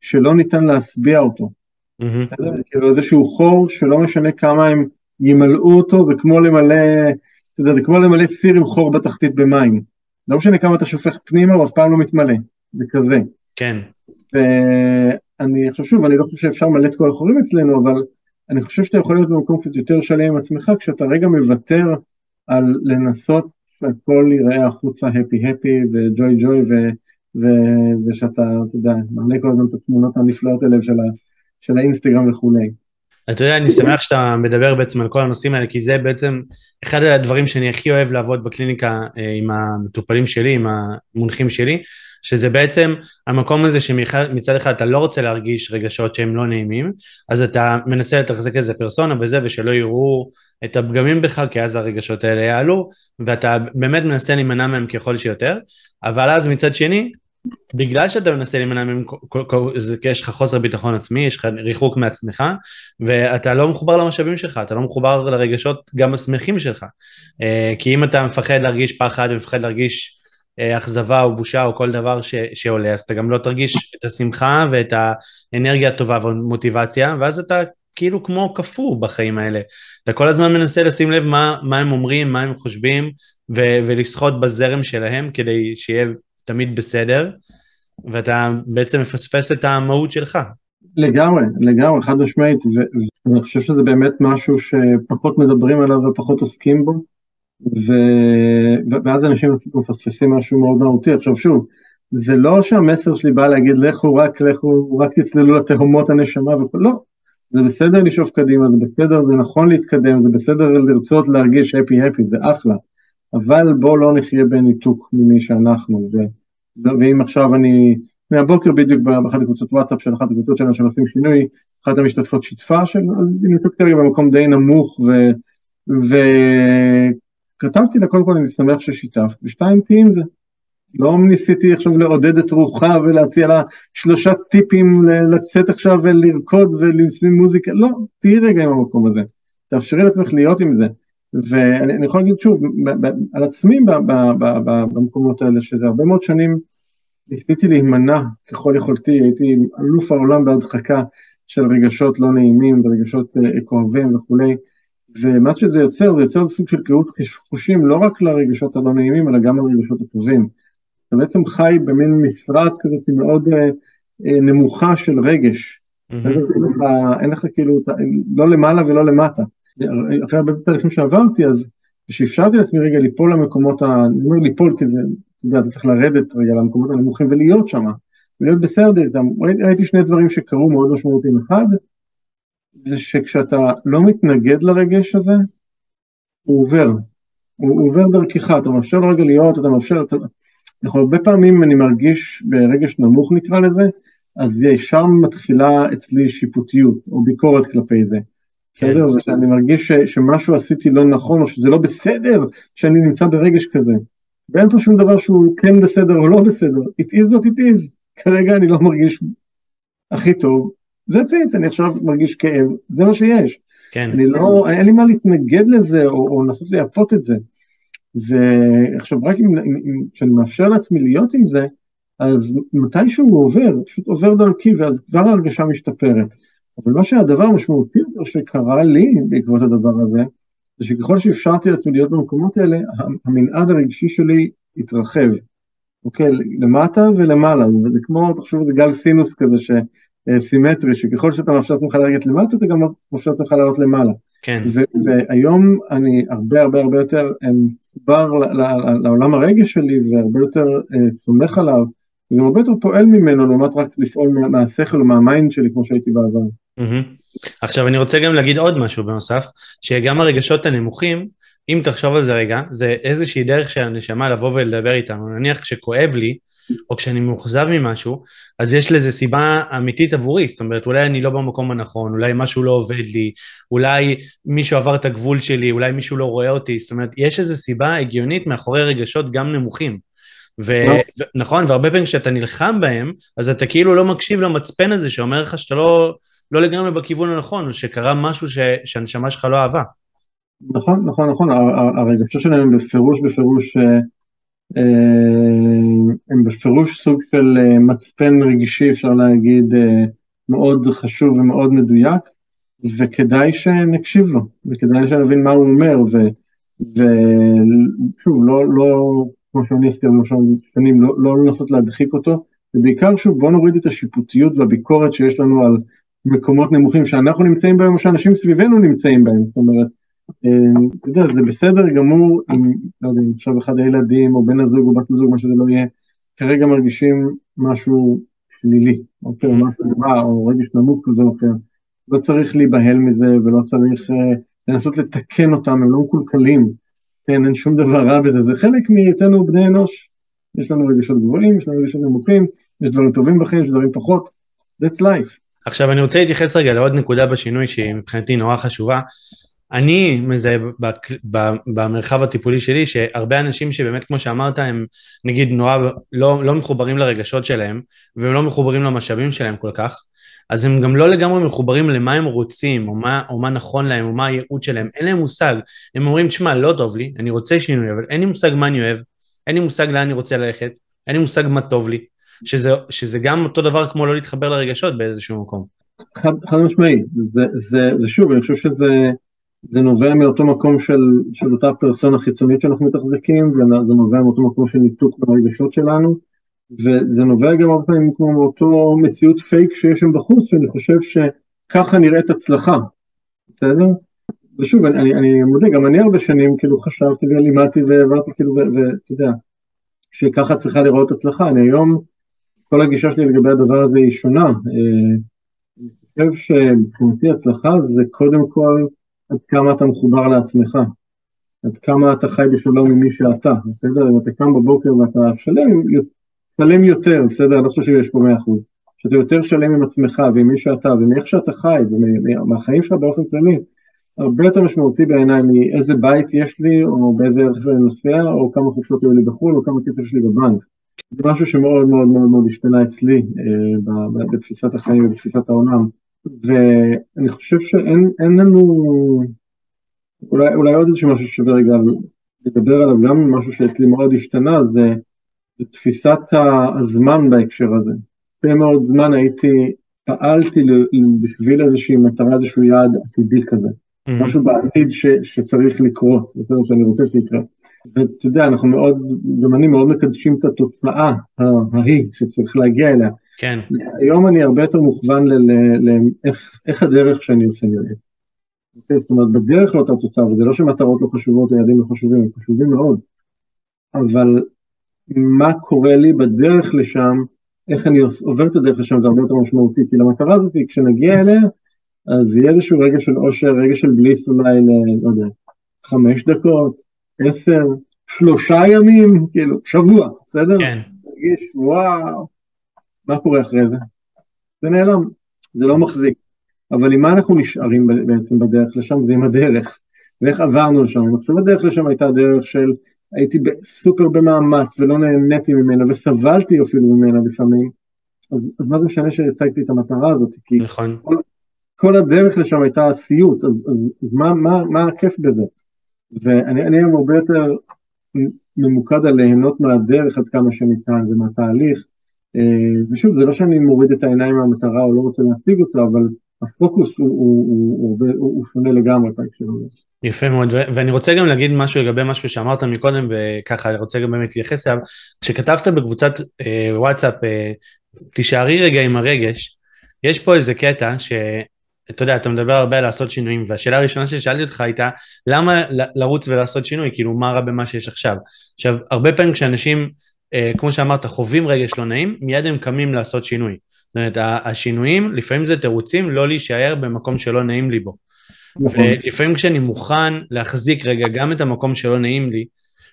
שלא ניתן להשביע אותו. בסדר? כאילו איזשהו חור שלא משנה כמה הם ימלאו אותו, זה כמו למלא, זה כמו למלא סיר עם חור בתחתית במים. לא משנה כמה אתה שופך פנימה, הוא אף פעם לא מתמלא. זה כזה. כן, ואני חושב, שוב, אני לא חושב שאפשר למלא את כל החורים אצלנו, אבל אני חושב שאתה יכול להיות במקום קצת יותר שלם עם עצמך, כשאתה רגע מוותר על לנסות שהכל ייראה החוצה הפי הפי וג'וי ג'וי, ושאתה, אתה יודע, מעלה כל הזמן את התמונות הנפלאות האלה של, ה- של האינסטגרם וכולי. אתה יודע, אני שמח שאתה מדבר בעצם על כל הנושאים האלה, כי זה בעצם אחד הדברים שאני הכי אוהב לעבוד בקליניקה אה, עם המטופלים שלי, עם המונחים שלי, שזה בעצם המקום הזה שמצד אחד אתה לא רוצה להרגיש רגשות שהם לא נעימים, אז אתה מנסה לתחזק איזה פרסונה וזה, ושלא יראו את הפגמים בך, כי אז הרגשות האלה יעלו, ואתה באמת מנסה להימנע מהם ככל שיותר, אבל אז מצד שני, בגלל שאתה מנסה להימנע מהם, יש לך חוסר ביטחון עצמי, יש לך ריחוק מעצמך, ואתה לא מחובר למשאבים שלך, אתה לא מחובר לרגשות גם השמחים שלך. אה, כי אם אתה מפחד להרגיש פחד ומפחד להרגיש אה, אכזבה או בושה או כל דבר ש, שעולה, אז אתה גם לא תרגיש את השמחה ואת האנרגיה הטובה והמוטיבציה, ואז אתה כאילו כמו קפוא בחיים האלה. אתה כל הזמן מנסה לשים לב מה, מה הם אומרים, מה הם חושבים, ו, ולשחות בזרם שלהם כדי שיהיה תמיד בסדר, ואתה בעצם מפספס את המהות שלך. לגמרי, לגמרי, חד משמעית, ואני חושב שזה באמת משהו שפחות מדברים עליו ופחות עוסקים בו, ו- ואז אנשים מפספסים משהו מאוד מהותי. עכשיו שוב, זה לא שהמסר שלי בא להגיד לכו רק, לכו, רק תצללו לתהומות הנשמה וכו', לא. זה בסדר לשאוף קדימה, זה בסדר, זה נכון להתקדם, זה בסדר לרצות להרגיש הפי, זה אחלה. אבל בוא לא נחיה בניתוק ממי שאנחנו, ו- ואם עכשיו אני, מהבוקר בדיוק באחת הקבוצות וואטסאפ של אחת הקבוצות שלנו שעושים שינוי, אחת המשתתפות שיתפה, של, היא נמצאת כרגע במקום די נמוך, ו, וכתבתי לה קודם כל אני שמח ששיתפת, ושתיים תהיי עם זה. לא ניסיתי עכשיו לעודד את רוחה ולהציע לה שלושה טיפים לצאת עכשיו ולרקוד ולשים מוזיקה, לא, תהיי רגע עם המקום הזה, תאפשרי לעצמך להיות עם זה. ואני אני יכול להגיד שוב, ב- ב- על עצמי ב- ב- ב- ב- במקומות האלה, שזה הרבה מאוד שנים ניסיתי להימנע ככל יכולתי, הייתי אלוף העולם בהדחקה של רגשות לא נעימים ורגשות אה, כואבים וכולי, ומה שזה יוצר, זה יוצר סוג של קריאות חושים לא רק לרגשות הלא נעימים, אלא גם לרגשות הטובים. אתה בעצם חי במין משרד כזאת מאוד אה, אה, נמוכה של רגש. מהמם. אין לך, אין לך כאילו, לא למעלה ולא למטה. אחרי הרבה תהליכים שעברתי, אז כשאפשרתי לעצמי רגע ליפול למקומות, אני אומר ליפול כי זה, אתה יודע, אתה צריך לרדת רגע למקומות הנמוכים ולהיות שם, ולהיות בסדר איתם. ראיתי, שני דברים שקרו מאוד משמעותיים. אחד, זה שכשאתה לא מתנגד לרגש הזה, הוא עובר. הוא, עובר דרכך, אתה מאפשר רגע להיות, אתה מאפשר, אתה, אנחנו הרבה פעמים אני מרגיש ברגש נמוך נקרא לזה, אז ישר מתחילה אצלי שיפוטיות או ביקורת כלפי זה. כן. בסדר? ושאני מרגיש ש, שמשהו עשיתי לא נכון או שזה לא בסדר שאני נמצא ברגש כזה. ואין פה שום דבר שהוא כן בסדר או לא בסדר, it is what it is. כרגע אני לא מרגיש הכי טוב, זה צייט, אני עכשיו מרגיש כאב, זה מה שיש. כן, אני לא, אין לי מה להתנגד לזה או, או לנסות לייפות את זה. ועכשיו רק אם כשאני מאפשר לעצמי להיות עם זה, אז מתישהו הוא עובר, פשוט עובר דרכי ואז כבר ההרגשה משתפרת. אבל מה שהדבר המשמעותי יותר שקרה לי בעקבות הדבר הזה, זה שככל שאפשרתי לעצמי להיות במקומות האלה, המנעד הרגשי שלי התרחב. אוקיי, למטה ולמעלה, זה כמו, תחשבו, זה גל סינוס כזה שסימטרי, שככל שאתה מאפשר לעצמך לרדת למטה, אתה גם מאפשר לעצמך לעלות למעלה. כן. והיום אני הרבה הרבה הרבה יותר מחובר לעולם הרגש שלי והרבה יותר אה, סומך עליו, וגם הרבה יותר פועל ממנו לעומת רק לפעול מהשכל או מה mind שלי כמו שהייתי בעבר. עכשיו אני רוצה גם להגיד עוד משהו בנוסף, שגם הרגשות הנמוכים, אם תחשוב על זה רגע, זה איזושהי דרך של הנשמה לבוא ולדבר איתנו, נניח כשכואב לי, או כשאני מאוכזב ממשהו, אז יש לזה סיבה אמיתית עבורי, זאת אומרת, אולי אני לא במקום הנכון, אולי משהו לא עובד לי, אולי מישהו עבר את הגבול שלי, אולי מישהו לא רואה אותי, זאת אומרת, יש איזו סיבה הגיונית מאחורי רגשות גם נמוכים. ו... לא. ו... נכון, והרבה פעמים כשאתה נלחם בהם, אז אתה כאילו לא מקשיב למצפן הזה שאומר לך שאתה לא, לא לגמרי בכיוון הנכון, שקרה משהו ש... שהנשמה שלך לא אהבה. נכון, נכון, נכון, הרגשות שלהם בפירוש, בפירוש אה, אה, הם בפירוש סוג של אה, מצפן רגשי, אפשר להגיד, מאוד חשוב ומאוד מדויק, וכדאי שנקשיב לו, וכדאי שנבין מה הוא אומר, ושוב, לא, לא, כמו שאני אזכיר למשל שנים, לא, לא לנסות להדחיק אותו, ובעיקר שוב, בוא נוריד את השיפוטיות והביקורת שיש לנו על מקומות נמוכים שאנחנו נמצאים בהם, או שאנשים סביבנו נמצאים בהם, זאת אומרת, אה, אתה יודע, זה בסדר גמור אם, לא יודע, אם עכשיו אחד הילדים או בן הזוג או בת הזוג, מה שזה לא יהיה, כרגע מרגישים משהו שלילי, אוקיי, או משהו רע, או רגש נמוך כזה או אחר. לא צריך להיבהל מזה ולא צריך uh, לנסות לתקן אותם, הם לא מקולקלים, כן, אין שום דבר רע בזה, זה חלק מהיותנו בני אנוש. יש לנו רגשות גבוהים, יש לנו רגשות נמוכים, יש דברים טובים בחיים, יש דברים פחות, that's life. עכשיו אני רוצה להתייחס רגע לעוד נקודה בשינוי שהיא מבחינתי נורא חשובה. אני מזהה במרחב הטיפולי שלי שהרבה אנשים שבאמת כמו שאמרת הם נגיד נורא לא, לא מחוברים לרגשות שלהם והם לא מחוברים למשאבים שלהם כל כך אז הם גם לא לגמרי מחוברים למה הם רוצים או מה, או מה נכון להם או מה הייעוד שלהם. אין להם מושג. הם אומרים תשמע לא טוב לי אני רוצה שינוי אבל אין לי מושג מה אני אוהב אין לי מושג לאן אני רוצה ללכת אין לי מושג מה טוב לי שזה, שזה גם אותו דבר כמו לא להתחבר לרגשות באיזשהו מקום. חד, חד משמעי זה, זה, זה שוב אני חושב שזה זה נובע מאותו מקום של, של אותה פרסונה חיצונית שאנחנו מתחזקים, וזה נובע מאותו מקום של ניתוק ברגשות שלנו, וזה נובע גם הרבה פעמים כמו מאותו מציאות פייק שיש שם בחוץ, שאני חושב שככה נראית הצלחה, בסדר? ושוב, אני, אני, אני מודה, גם אני הרבה שנים כאילו חשבתי ולימדתי והעברתי כאילו, ואתה יודע, שככה צריכה לראות הצלחה, אני היום, כל הגישה שלי לגבי הדבר הזה היא שונה. אה, אני חושב שמבחינתי הצלחה זה קודם כל עד כמה אתה מחובר לעצמך, עד כמה אתה חי בשלום עם מי שאתה, בסדר? אם אתה קם בבוקר ואתה שלם, שלם יותר, בסדר? אני לא חושב שיש פה מאה אחוז. שאתה יותר שלם עם עצמך ועם מי שאתה ומאיך שאתה חי ומהחיים שלך באופן כללי, הרבה יותר משמעותי בעיניי מאיזה בית יש לי או באיזה ערך אני נוסע או כמה חופשות היו לי בחו"ל או כמה כסף יש לי בבנק. זה משהו שמאוד מאוד מאוד מאוד השתנה אצלי אה, בתפיסת החיים ובתפיסת העולם. ואני חושב שאין לנו, אולי, אולי עוד איזשהו משהו ששווה רגע לדבר עליו, גם משהו שאצלי מאוד השתנה, זה, זה תפיסת הזמן בהקשר הזה. הרבה מאוד זמן הייתי, פעלתי בשביל איזושהי מטרה, איזשהו יעד עתידי כזה. Mm-hmm. משהו בעתיד ש, שצריך לקרות, זה שאני רוצה שיקרה. ואתה יודע, אנחנו מאוד, גם אני מאוד מקדשים את התוצאה ההיא שצריך להגיע אליה. כן. היום אני הרבה יותר מוכוון לאיך הדרך שאני עושה נראית. אוקיי? זאת אומרת, בדרך לאותה תוצאה, וזה לא שמטרות לא חשובות או יעדים לא חשובים, הם חשובים מאוד, אבל מה קורה לי בדרך לשם, איך אני עובר את הדרך לשם זה הרבה יותר משמעותי, כי למטרה הזאת, כשנגיע אליה, אז יהיה איזשהו רגע של אושר, רגע של בליס אולי, לא יודע, חמש דקות, עשר, שלושה ימים, כאילו, שבוע, בסדר? כן. תרגיש, וואו, מה קורה אחרי זה? זה נעלם, זה לא מחזיק. אבל עם מה אנחנו נשארים בעצם בדרך לשם? זה עם הדרך. ואיך עברנו לשם? אני חושב הדרך לשם הייתה דרך של הייתי בסופר במאמץ ולא נהניתי ממנה וסבלתי אפילו ממנה לפעמים. אז, אז מה זה משנה שהצגתי את המטרה הזאת? כי נכון. כל, כל הדרך לשם הייתה סיוט, אז, אז, אז מה, מה, מה הכיף בזה? ואני היום הרבה יותר ממוקד על ליהנות מהדרך עד כמה שניתן ומהתהליך. ושוב, זה לא שאני מוריד את העיניים מהמטרה או לא רוצה להשיג אותה, אבל הפוקוס הוא, הוא, הוא, הוא, הוא שונה לגמרי בהקשר הזה. יפה מאוד, ואני רוצה גם להגיד משהו לגבי משהו שאמרת מקודם, וככה אני רוצה גם באמת להתייחס אליו. כשכתבת בקבוצת אה, וואטסאפ, אה, תישארי רגע עם הרגש, יש פה איזה קטע שאתה יודע, אתה מדבר הרבה על לעשות שינויים, והשאלה הראשונה ששאלתי אותך הייתה, למה לרוץ ולעשות שינוי? כאילו, מה רע במה שיש עכשיו? עכשיו, הרבה פעמים כשאנשים, אה, כמו שאמרת, חווים רגש לא נעים, מיד הם קמים לעשות שינוי. זאת אומרת, השינויים, לפעמים זה תירוצים לא להישאר במקום שלא נעים לי בו. נכון. ולפעמים כשאני מוכן להחזיק רגע גם את המקום שלא נעים לי,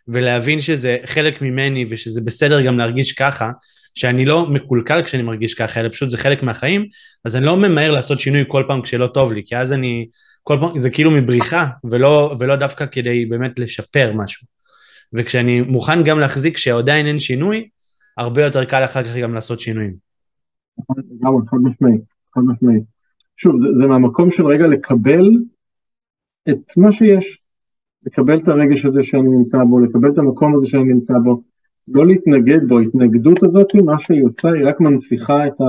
ולהבין שזה חלק ממני ושזה בסדר גם להרגיש ככה, שאני לא מקולקל כשאני מרגיש ככה, אלא פשוט זה חלק מהחיים, אז אני לא ממהר לעשות שינוי כל פעם כשלא טוב לי, כי אז אני, כל פעם, זה כאילו מבריחה, ולא, ולא דווקא כדי באמת לשפר משהו. וכשאני מוכן גם להחזיק שעדיין אין שינוי, הרבה יותר קל אחר כך גם לעשות שינויים. לגמרי, חד משמעי, חד משמעי. שוב, זה, זה מהמקום של רגע לקבל את מה שיש, לקבל את הרגש הזה שאני נמצא בו, לקבל את המקום הזה שאני נמצא בו, לא להתנגד בו, ההתנגדות הזאת, מה שהיא עושה, היא רק מנציחה את ה...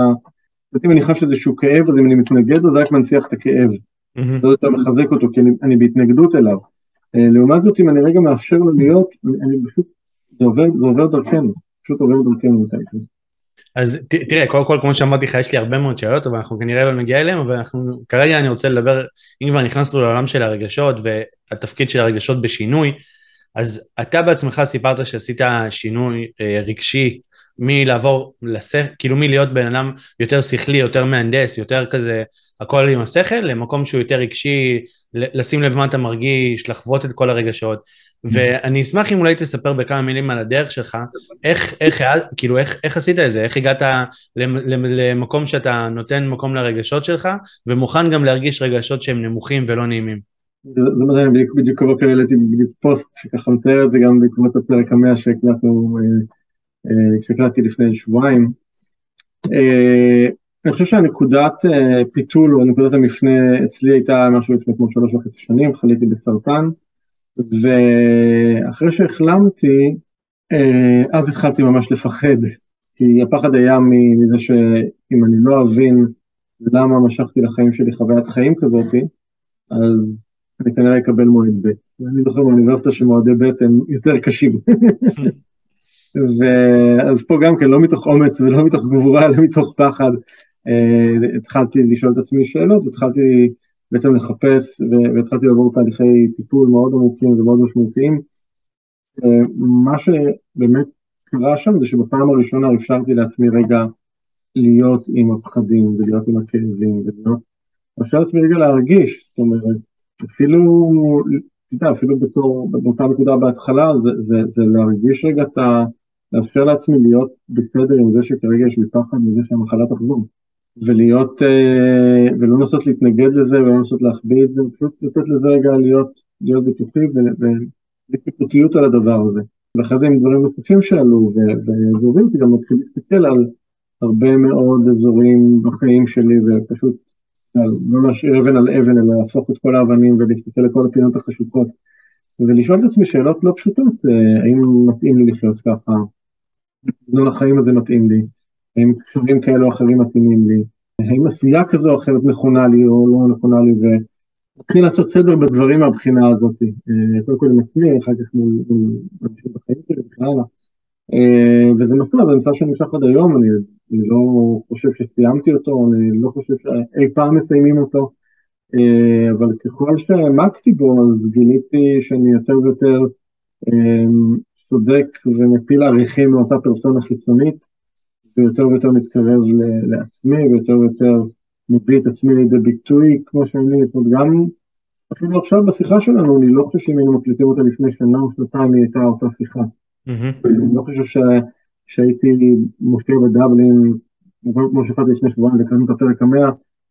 הייתי מניחה שזה איזשהו כאב, אז אם אני מתנגד לו, זה רק מנציח את הכאב. זה יותר מחזק אותו, כי אני, אני בהתנגדות אליו. Uh, לעומת זאת, אם אני רגע מאפשר לו להיות, אני, אני פשוט, זה עובר, זה עובר דרכנו, פשוט עובר דרכנו מתישהו. אז תראה, קודם כל, כמו שאמרתי לך, יש לי הרבה מאוד שאלות, אבל אנחנו כנראה לא נגיע אליהן, אבל אנחנו, כרגע אני רוצה לדבר, אם כבר נכנסנו לעולם של הרגשות והתפקיד של הרגשות בשינוי, אז אתה בעצמך סיפרת שעשית שינוי אה, רגשי מלעבור לשכל, כאילו מלהיות בן אדם יותר שכלי, יותר מהנדס, יותר כזה הכל עם השכל, למקום שהוא יותר רגשי, לשים לב מה אתה מרגיש, לחוות את כל הרגשות. ואני אשמח אם אולי תספר בכמה מילים על הדרך שלך, איך, איך, כאילו, איך, איך עשית את זה? איך הגעת למקום שאתה נותן מקום לרגשות שלך, ומוכן גם להרגיש רגשות שהם נמוכים ולא נעימים? זה מדהים, בדיוק בדיוק הבוקר העליתי בדיוק פוסט שככה מתאר את זה גם בעקבות הפרק המאה שהקלטנו, אה, אה, שהקלטתי לפני שבועיים. אה, אני חושב שהנקודת פיתול או נקודת המפנה אצלי הייתה משהו לפני כמו שלוש וחצי שנים, חליתי בסרטן. ואחרי שהחלמתי, אז התחלתי ממש לפחד, כי הפחד היה מזה שאם אני לא אבין למה משכתי לחיים שלי חוויית חיים כזאתי, אז אני כנראה אקבל מועד ב'. אני זוכר באוניברסיטה שמועדי ב' הם יותר קשים. ואז פה גם כן, לא מתוך אומץ ולא מתוך גבורה, אלא מתוך פחד, אה, התחלתי לשאול את עצמי שאלות, התחלתי בעצם לחפש, והתחלתי לעבור תהליכי טיפול מאוד עמוקים ומאוד משמעותיים. אה, מה שבאמת קרה שם זה שבפעם הראשונה אפשרתי לעצמי רגע להיות עם הפחדים ולהיות עם הכאבים ולהיות, אפשר לעצמי רגע להרגיש, זאת אומרת, אפילו, אתה יודע, אפילו בתור, באותה נקודה בהתחלה, זה, זה, זה להרגיש רגע את ה... לאפשר לעצמי להיות בסדר עם זה שכרגע יש לי פחד מזה שהמחלה תחזור. ולהיות, אה, ולא לנסות להתנגד לזה ולא לנסות להחביא את זה, פשוט לתת לזה רגע להיות, להיות בטוחי ובטיפותיות על הדבר הזה. ואחרי זה עם דברים נוספים שעלו, וזה הוביל אותי גם להתחיל להסתכל על הרבה מאוד אזורים בחיים שלי, ופשוט לא להשאיר אבן על אבן, אלא להפוך את כל האבנים ולהסתכל לכל הפינות החשוכות. ולשאול את עצמי שאלות לא פשוטות, אה, האם מתאים לי לחיות ככה, סגנון החיים הזה מתאים לי, האם קשרים כאלו או אחרים מתאימים לי, האם עשייה כזו או אחרת נכונה לי או לא נכונה לי, ולהתחיל לעשות סדר בדברים מהבחינה הזאת, אה, קודם כל עם עצמי, אחר כך מול אנשים בחיים שלי וכן הלאה. אה, וזה מסע, זה מסע שנמשך עד היום, אני, אני לא חושב שסיימתי אותו, אני לא חושב שאי פעם מסיימים אותו, אה, אבל ככל שהעמקתי בו, אז גיליתי שאני יותר ויותר צודק ומפיל עריכים מאותה פרסונה חיצונית, ויותר ויותר מתקרב לעצמי, ויותר ויותר מביא את עצמי לידי ביטוי כמו שאני, זאת אומרת גם אפילו עכשיו בשיחה שלנו, אני לא חושב שאם היינו מקליטים אותה לפני שנה או שנתיים היא הייתה אותה שיחה. אני לא חושב. שהייתי מופיע בדבלין, כמו שהפעלתי לפני שבועיים וקראנו את הפרק המאה,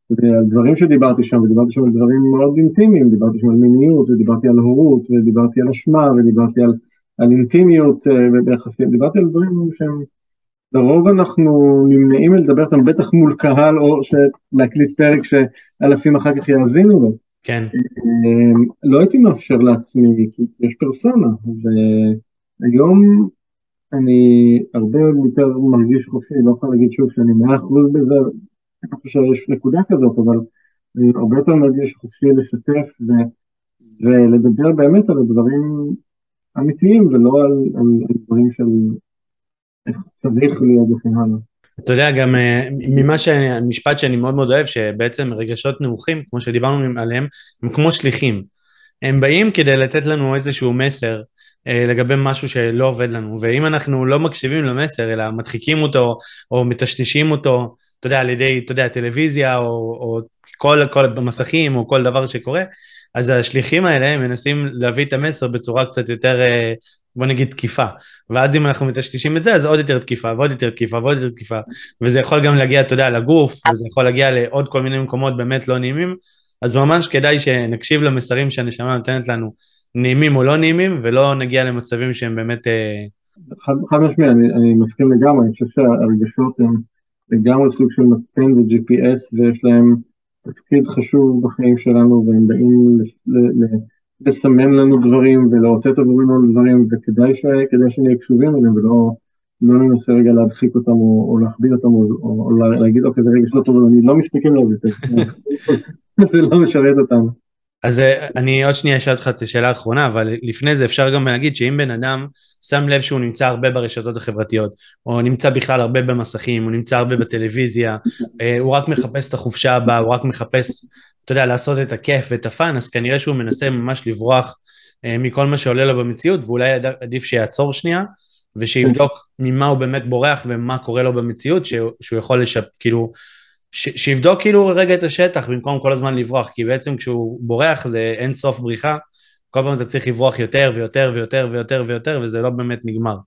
ועל דברים שדיברתי שם, ודיברתי שם על דברים מאוד אינטימיים, דיברתי שם על מיניות, ודיברתי על הורות, ודיברתי על אשמה, ודיברתי על, על אינטימיות אה, ביחסים, דיברתי על דברים שהם לרוב אנחנו נמנעים מלדבר אותם בטח מול קהל או להקליט פרק שאלפים אחר כך יאזינו לו. כן. אמ, לא הייתי מאפשר לעצמי, כי יש פרסונה, היום אני הרבה יותר מרגיש חופשי, לא יכול להגיד שוב שאני מאה אחוז בזה, אני חושב שיש נקודה כזאת, אבל אני הרבה יותר מרגיש חופשי לשתף ו, ולדבר באמת על הדברים אמיתיים ולא על, על, על דברים של איך צריך להיות וכן הלאה. אתה יודע, גם אה, ממה שהמשפט שאני מאוד מאוד אוהב, שבעצם רגשות נמוכים, כמו שדיברנו עליהם, הם כמו שליחים. הם באים כדי לתת לנו איזשהו מסר לגבי משהו שלא עובד לנו, ואם אנחנו לא מקשיבים למסר, אלא מדחיקים אותו, או מטשטשים אותו, אתה יודע, על ידי, אתה יודע, טלוויזיה, או, או כל, כל המסכים, או כל דבר שקורה, אז השליחים האלה מנסים להביא את המסר בצורה קצת יותר, אה, בוא נגיד, תקיפה. ואז אם אנחנו מטשטשים את זה, אז עוד יותר תקיפה, ועוד יותר תקיפה, ועוד יותר תקיפה. וזה יכול גם להגיע, אתה יודע, לגוף, וזה יכול להגיע לעוד כל מיני מקומות באמת לא נעימים. אז ממש כדאי שנקשיב למסרים שהנשמה נותנת לנו, נעימים או לא נעימים, ולא נגיע למצבים שהם באמת... אה, חד משמעי, אני, אני מסכים לגמרי, אני חושב שהרגשות הם לגמרי סוג של מצפן ו-GPS, ויש להם תפקיד חשוב בחיים שלנו, והם באים לסמן לנו דברים ולאותת עבורנו דברים, וכדאי ש, שנהיה קשובים אליהם ולא לא ננסה רגע להדחיק אותם או, או להכביד אותם או, או, או להגיד אוקיי זה רגע שלא טוב, אני לא מסתכל על זה, זה לא משרת אותם. אז אה, אני עוד שנייה אשאל אותך את השאלה האחרונה, אבל לפני זה אפשר גם להגיד שאם בן אדם שם לב שהוא נמצא הרבה ברשתות החברתיות, או נמצא בכלל הרבה במסכים, הוא נמצא הרבה בטלוויזיה, אה, הוא רק מחפש את החופשה הבאה, הוא רק מחפש, אתה יודע, לעשות את הכיף ואת הפאן, אז כנראה שהוא מנסה ממש לברוח אה, מכל מה שעולה לו במציאות, ואולי עדיף שיעצור שנייה, ושיבדוק ממה הוא באמת בורח ומה קורה לו במציאות, שהוא, יכול לשפ... כאילו, ש, שיבדוק כאילו רגע את השטח במקום כל הזמן לברוח, כי בעצם כשהוא בורח זה אין סוף בריחה, כל פעם אתה צריך לברוח יותר ויותר ויותר ויותר ויותר, וזה לא באמת נגמר.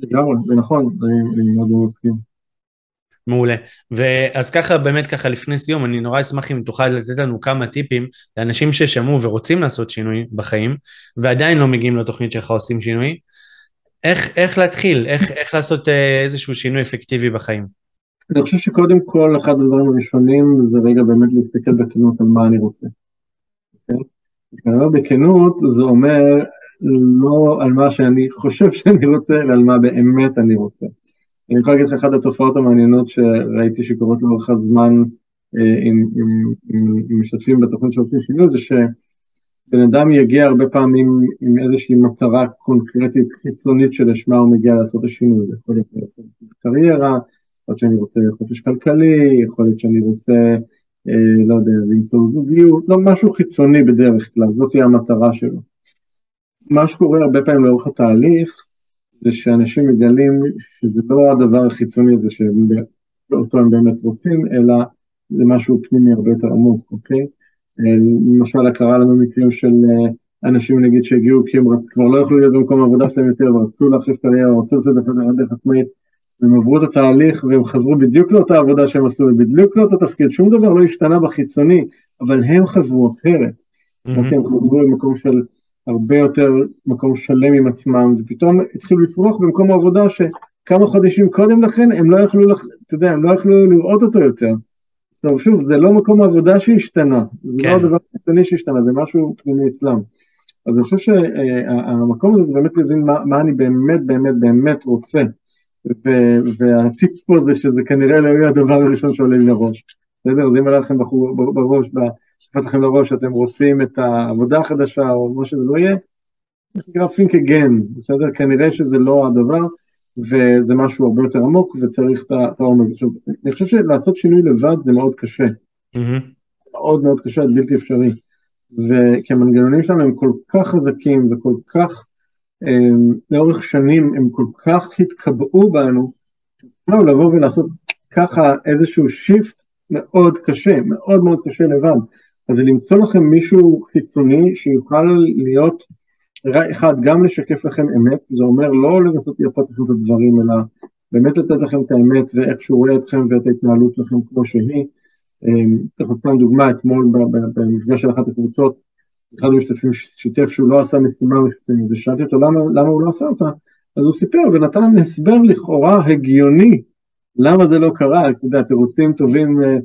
לגמרי, זה נכון, אני מאוד מאוד מסכים. מעולה. ואז ככה, באמת ככה לפני סיום, אני נורא אשמח אם תוכל לתת לנו כמה טיפים לאנשים ששמעו ורוצים לעשות שינוי בחיים, ועדיין לא מגיעים לתוכנית שלך עושים שינוי, איך, איך להתחיל, איך, איך לעשות אה, איזשהו שינוי אפקטיבי בחיים? אני חושב שקודם כל אחד הדברים הראשונים זה רגע באמת להסתכל בכנות על מה אני רוצה. כשאני אוקיי? אומר בכנות זה אומר לא על מה שאני חושב שאני רוצה, אלא על מה באמת אני רוצה. אני יכול להגיד לך אחת התופעות המעניינות שראיתי שקורות לאורך הזמן אה, עם, עם, עם, עם משתתפים בתוכנית שעושים שינוי זה ש... בן אדם יגיע הרבה פעמים עם איזושהי מטרה קונקרטית חיצונית שלשמה הוא מגיע לעשות את השינוי, זה יכול להיות קריירה, להיות שאני רוצה חופש כלכלי, יכול להיות שאני רוצה, אה, לא יודע, למצוא זוגיות, לא, משהו חיצוני בדרך כלל, זאת תהיה המטרה שלו. מה שקורה הרבה פעמים לאורך התהליך, זה שאנשים מגלים שזה לא הדבר החיצוני הזה שאותו הם באמת רוצים, אלא זה משהו פנימי הרבה יותר עמוק, אוקיי? למשל קרה לנו מקרים של אה, אנשים נגיד שהגיעו כי הם כבר לא יכלו להיות במקום העבודה שלהם יותר ורצו להחליף קריירה, רצו לעשות את דרך עצמאית והם עברו את התהליך והם חזרו בדיוק לאותה עבודה שהם עשו ובדיוק לאותו תפקיד, שום דבר לא השתנה בחיצוני, אבל הם חזרו אחרת. Mm-hmm. הם חזרו למקום של הרבה יותר מקום שלם עם עצמם ופתאום התחילו לפרוח במקום העבודה שכמה חודשים קודם לכן הם לא יכלו, אתה יודע, הם לא יכלו לראות אותו יותר. טוב, שוב, זה לא מקום העבודה שהשתנה, זה לא כן. לא הדבר החיצוני שהשתנה, זה משהו פנימי אצלם. אז אני חושב שהמקום הזה זה באמת להבין מה, מה אני באמת באמת באמת רוצה. והטיפ פה זה שזה כנראה לא יהיה הדבר הראשון שעולה לי לראש. בסדר? אז אם עלה לכם בראש, שפט לכם לראש שאתם רוצים את העבודה החדשה או מה שזה לא יהיה, זה נקרא think again, בסדר? כנראה שזה לא הדבר, וזה משהו הרבה יותר עמוק וצריך את העומק. עכשיו, אני חושב שלעשות שינוי לבד זה מאוד קשה. מאוד מאוד קשה, בלתי אפשרי. וכי המנגנונים שלנו הם כל כך חזקים וכל כך, לאורך שנים הם כל כך התקבעו בנו, לא לבוא ולעשות ככה איזשהו שיפט מאוד קשה, מאוד מאוד קשה לבד. אז למצוא לכם מישהו חיצוני שיוכל להיות אחד, גם לשקף לכם אמת, זה אומר לא לנסות לייפות לכם את הדברים, אלא באמת לתת לכם את האמת ואיך שהוא רואה אתכם ואת ההתנהלות שלכם כמו שהיא. תכף סתם דוגמה, אתמול במפגש של אחת הקבוצות, אחד המשתתפים שיתף שהוא לא עשה משימה משותפת, ושאלתי אותו למה, למה הוא לא עשה אותה, אז הוא סיפר ונתן הסבר לכאורה הגיוני למה זה לא קרה, אתה יודע, תירוצים טובים, אה,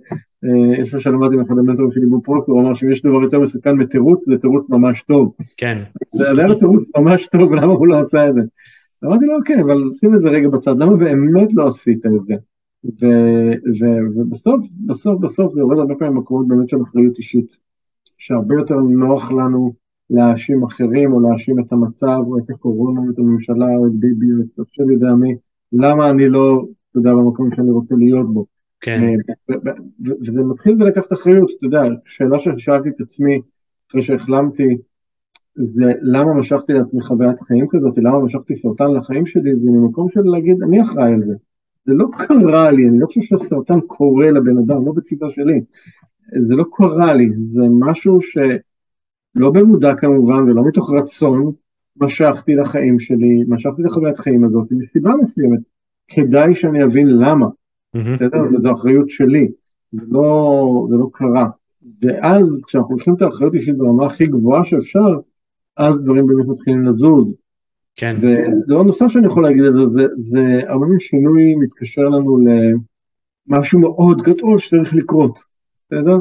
אה, איפה שלמדתי מאחד המנטורים שלי בפרוקטור, הוא אמר שאם יש דבר יותר מסוכן מתירוץ, זה תירוץ ממש טוב. כן. זה היה לו תירוץ ממש טוב, למה הוא לא עשה את זה? אמרתי לו, אוקיי, אבל שים את זה רגע בצד, למה באמת לא עשית את זה? ובסוף, בסוף, בסוף זה יורד הרבה פעמים במקומות באמת של אחריות אישית, שהרבה יותר נוח לנו להאשים אחרים, או להאשים את המצב, או את הקורונה, או את הממשלה, או את ביבי, או את השם יודע מי, למה אני לא, אתה יודע, במקום שאני רוצה להיות בו. כן. אה, וזה מתחיל בלקחת אחריות, אתה יודע, שאלה ששאלתי את עצמי אחרי שהחלמתי, זה למה משכתי לעצמי חוויית חיים כזאת, למה משכתי סרטן לחיים שלי, זה ממקום של להגיד, אני אחראי על זה. זה לא קרה לי, אני לא חושב שהסרטן קורה לבן אדם, לא בתפיסה שלי. זה לא קרה לי, זה משהו שלא במודע כמובן ולא מתוך רצון, משכתי לחיים שלי, משכתי לחוויית חיים הזאת מסיבה מסוימת. כדאי שאני אבין למה. בסדר? וזו אחריות שלי, זה לא, זה לא קרה. ואז כשאנחנו לוקחים את האחריות אישית ברמה הכי גבוהה שאפשר, אז דברים באמת מתחילים לזוז. כן. ודבר נוסף שאני יכול להגיד על זה, זה, זה הרבה פעמים שינוי מתקשר לנו למשהו מאוד גדול שצריך לקרות, בסדר?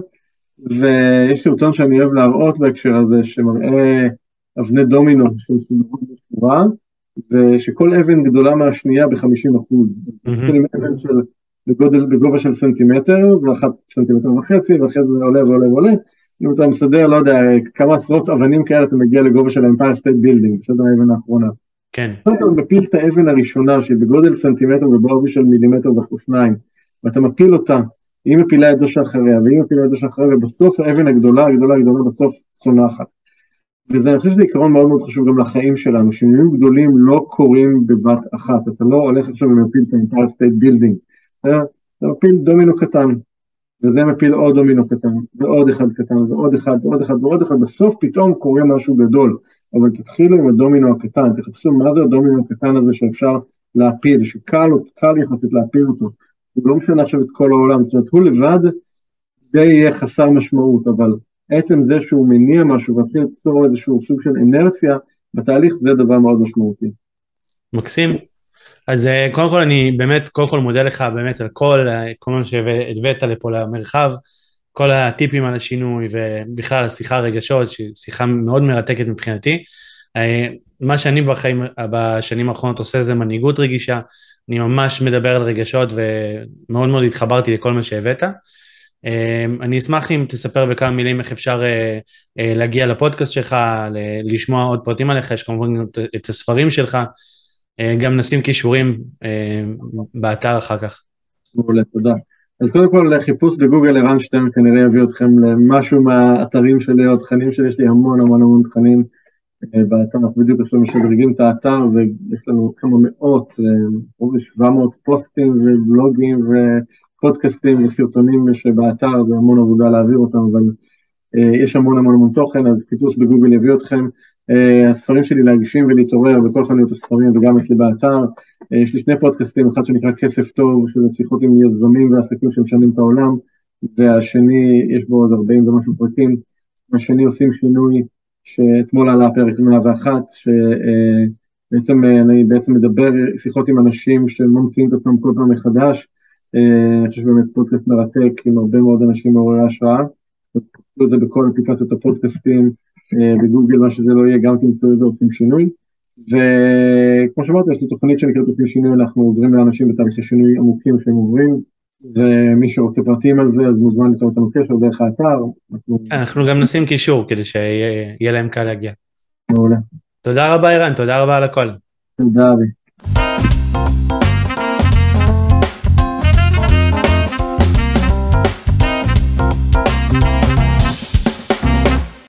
ויש סרטון שאני אוהב להראות בהקשר הזה, שמראה אבני דומינו שמסודרות בשורה, ושכל אבן גדולה מהשנייה ב-50 אחוז. Mm-hmm. אבן של בגודל, בגובה של סנטימטר, ואחת סנטימטר וחצי, ואחרי זה עולה ועולה ועולה. אם אתה מסדר, לא יודע, כמה עשרות אבנים כאלה, אתה מגיע לגובה של האמפייר סטייט בילדינג, בסדר האבן האחרונה. כן. אתה מפיל את האבן הראשונה, שהיא בגודל סנטימטר ובעובי של מילימטר ושניים, ואתה מפיל אותה, היא מפילה את זו שאחריה, והיא מפילה את זו שאחריה, ובסוף האבן הגדולה, הגדולה, הגדולה, בסוף צונחת. וזה, אני חושב שזה עיקרון מאוד מאוד חשוב גם לחיים שלנו, שינויים גדולים לא קורים בבת אחת, אתה לא הולך עכשיו ומפיל את האמפייר סטייט בילדינג, אתה מפיל דומינו קטן, וזה מפיל עוד דומינו קטן, ועוד אחד קטן, ועוד אחד, ועוד אחד, ועוד אחד, בסוף פתאום קורה משהו גדול, אבל תתחילו עם הדומינו הקטן, תחפשו מה זה הדומינו הקטן הזה שאפשר להפיל, שקל קל יחסית להפיל אותו, הוא לא משנה עכשיו את כל העולם, זאת אומרת הוא לבד די יהיה חסר משמעות, אבל עצם זה שהוא מניע משהו ומתחיל ליצור איזשהו סוג של אנרציה בתהליך, זה דבר מאוד משמעותי. מקסים. אז אה, קודם כל אני באמת, קודם כל מודה לך באמת על כל, אה, כל מה שהבאת לפה למרחב, כל הטיפים על השינוי ובכלל השיחה רגשות, שהיא שיחה מאוד מרתקת מבחינתי. אה, מה שאני בחיים, בשנים האחרונות עושה זה מנהיגות רגישה, אני ממש מדבר על רגשות ומאוד מאוד התחברתי לכל מה שהבאת. אני אשמח אם תספר בכמה מילים איך אפשר להגיע לפודקאסט שלך, לשמוע עוד פרטים עליך, יש כמובן את הספרים שלך, אה, גם נשים כישורים אה, באתר אחר כך. מעולה, תודה. אז קודם כל, חיפוש בגוגל ערן שטרן כנראה יביא אתכם למשהו מהאתרים שלי או תכנים שלי, יש לי המון המון המון תכנים אה, באתר, בדיוק עכשיו משדרגים את האתר ויש לנו כמה מאות, קרוב ל-700 פוסטים ובלוגים ופודקאסטים וסרטונים שבאתר, זה המון עבודה להעביר אותם, אבל יש המון המון המון תוכן, אז חיפוש בגוגל יביא אתכם. Uh, הספרים שלי להגישים ולהתעורר בכל חנויות הספרים וגם אצלי באתר. Uh, יש לי שני פודקאסטים, אחד שנקרא כסף טוב, שזה שיחות עם יזמים ועסקים שמשנים את העולם, והשני, יש בו עוד 40 ומשהו פרקים. השני עושים שינוי, שאתמול עלה פרק 101, שבעצם uh, אני בעצם מדבר שיחות עם אנשים שממציאים את עצמם כל פעם מחדש. אני חושב שבאמת פודקאסט מרתק עם הרבה מאוד אנשים מעוררי השראה. תקפו את זה בכל אפליקציות הפודקאסטים. אה, בגוגל, מה שזה לא יהיה, גם תמצאו את זה עושים שינוי. וכמו שאמרתי, יש לי תוכנית שנקראת עושים שינוי, אנחנו עוזרים לאנשים בתהליכי שינוי עמוקים שהם עוברים, ומי שרוצה פרטים על זה, אז מוזמן ליצור אותנו קשר דרך האתר. אנחנו גם נשים קישור כדי שיהיה להם קל להגיע. מעולה. תודה רבה, ערן, תודה רבה על הכל. תודה, אבי.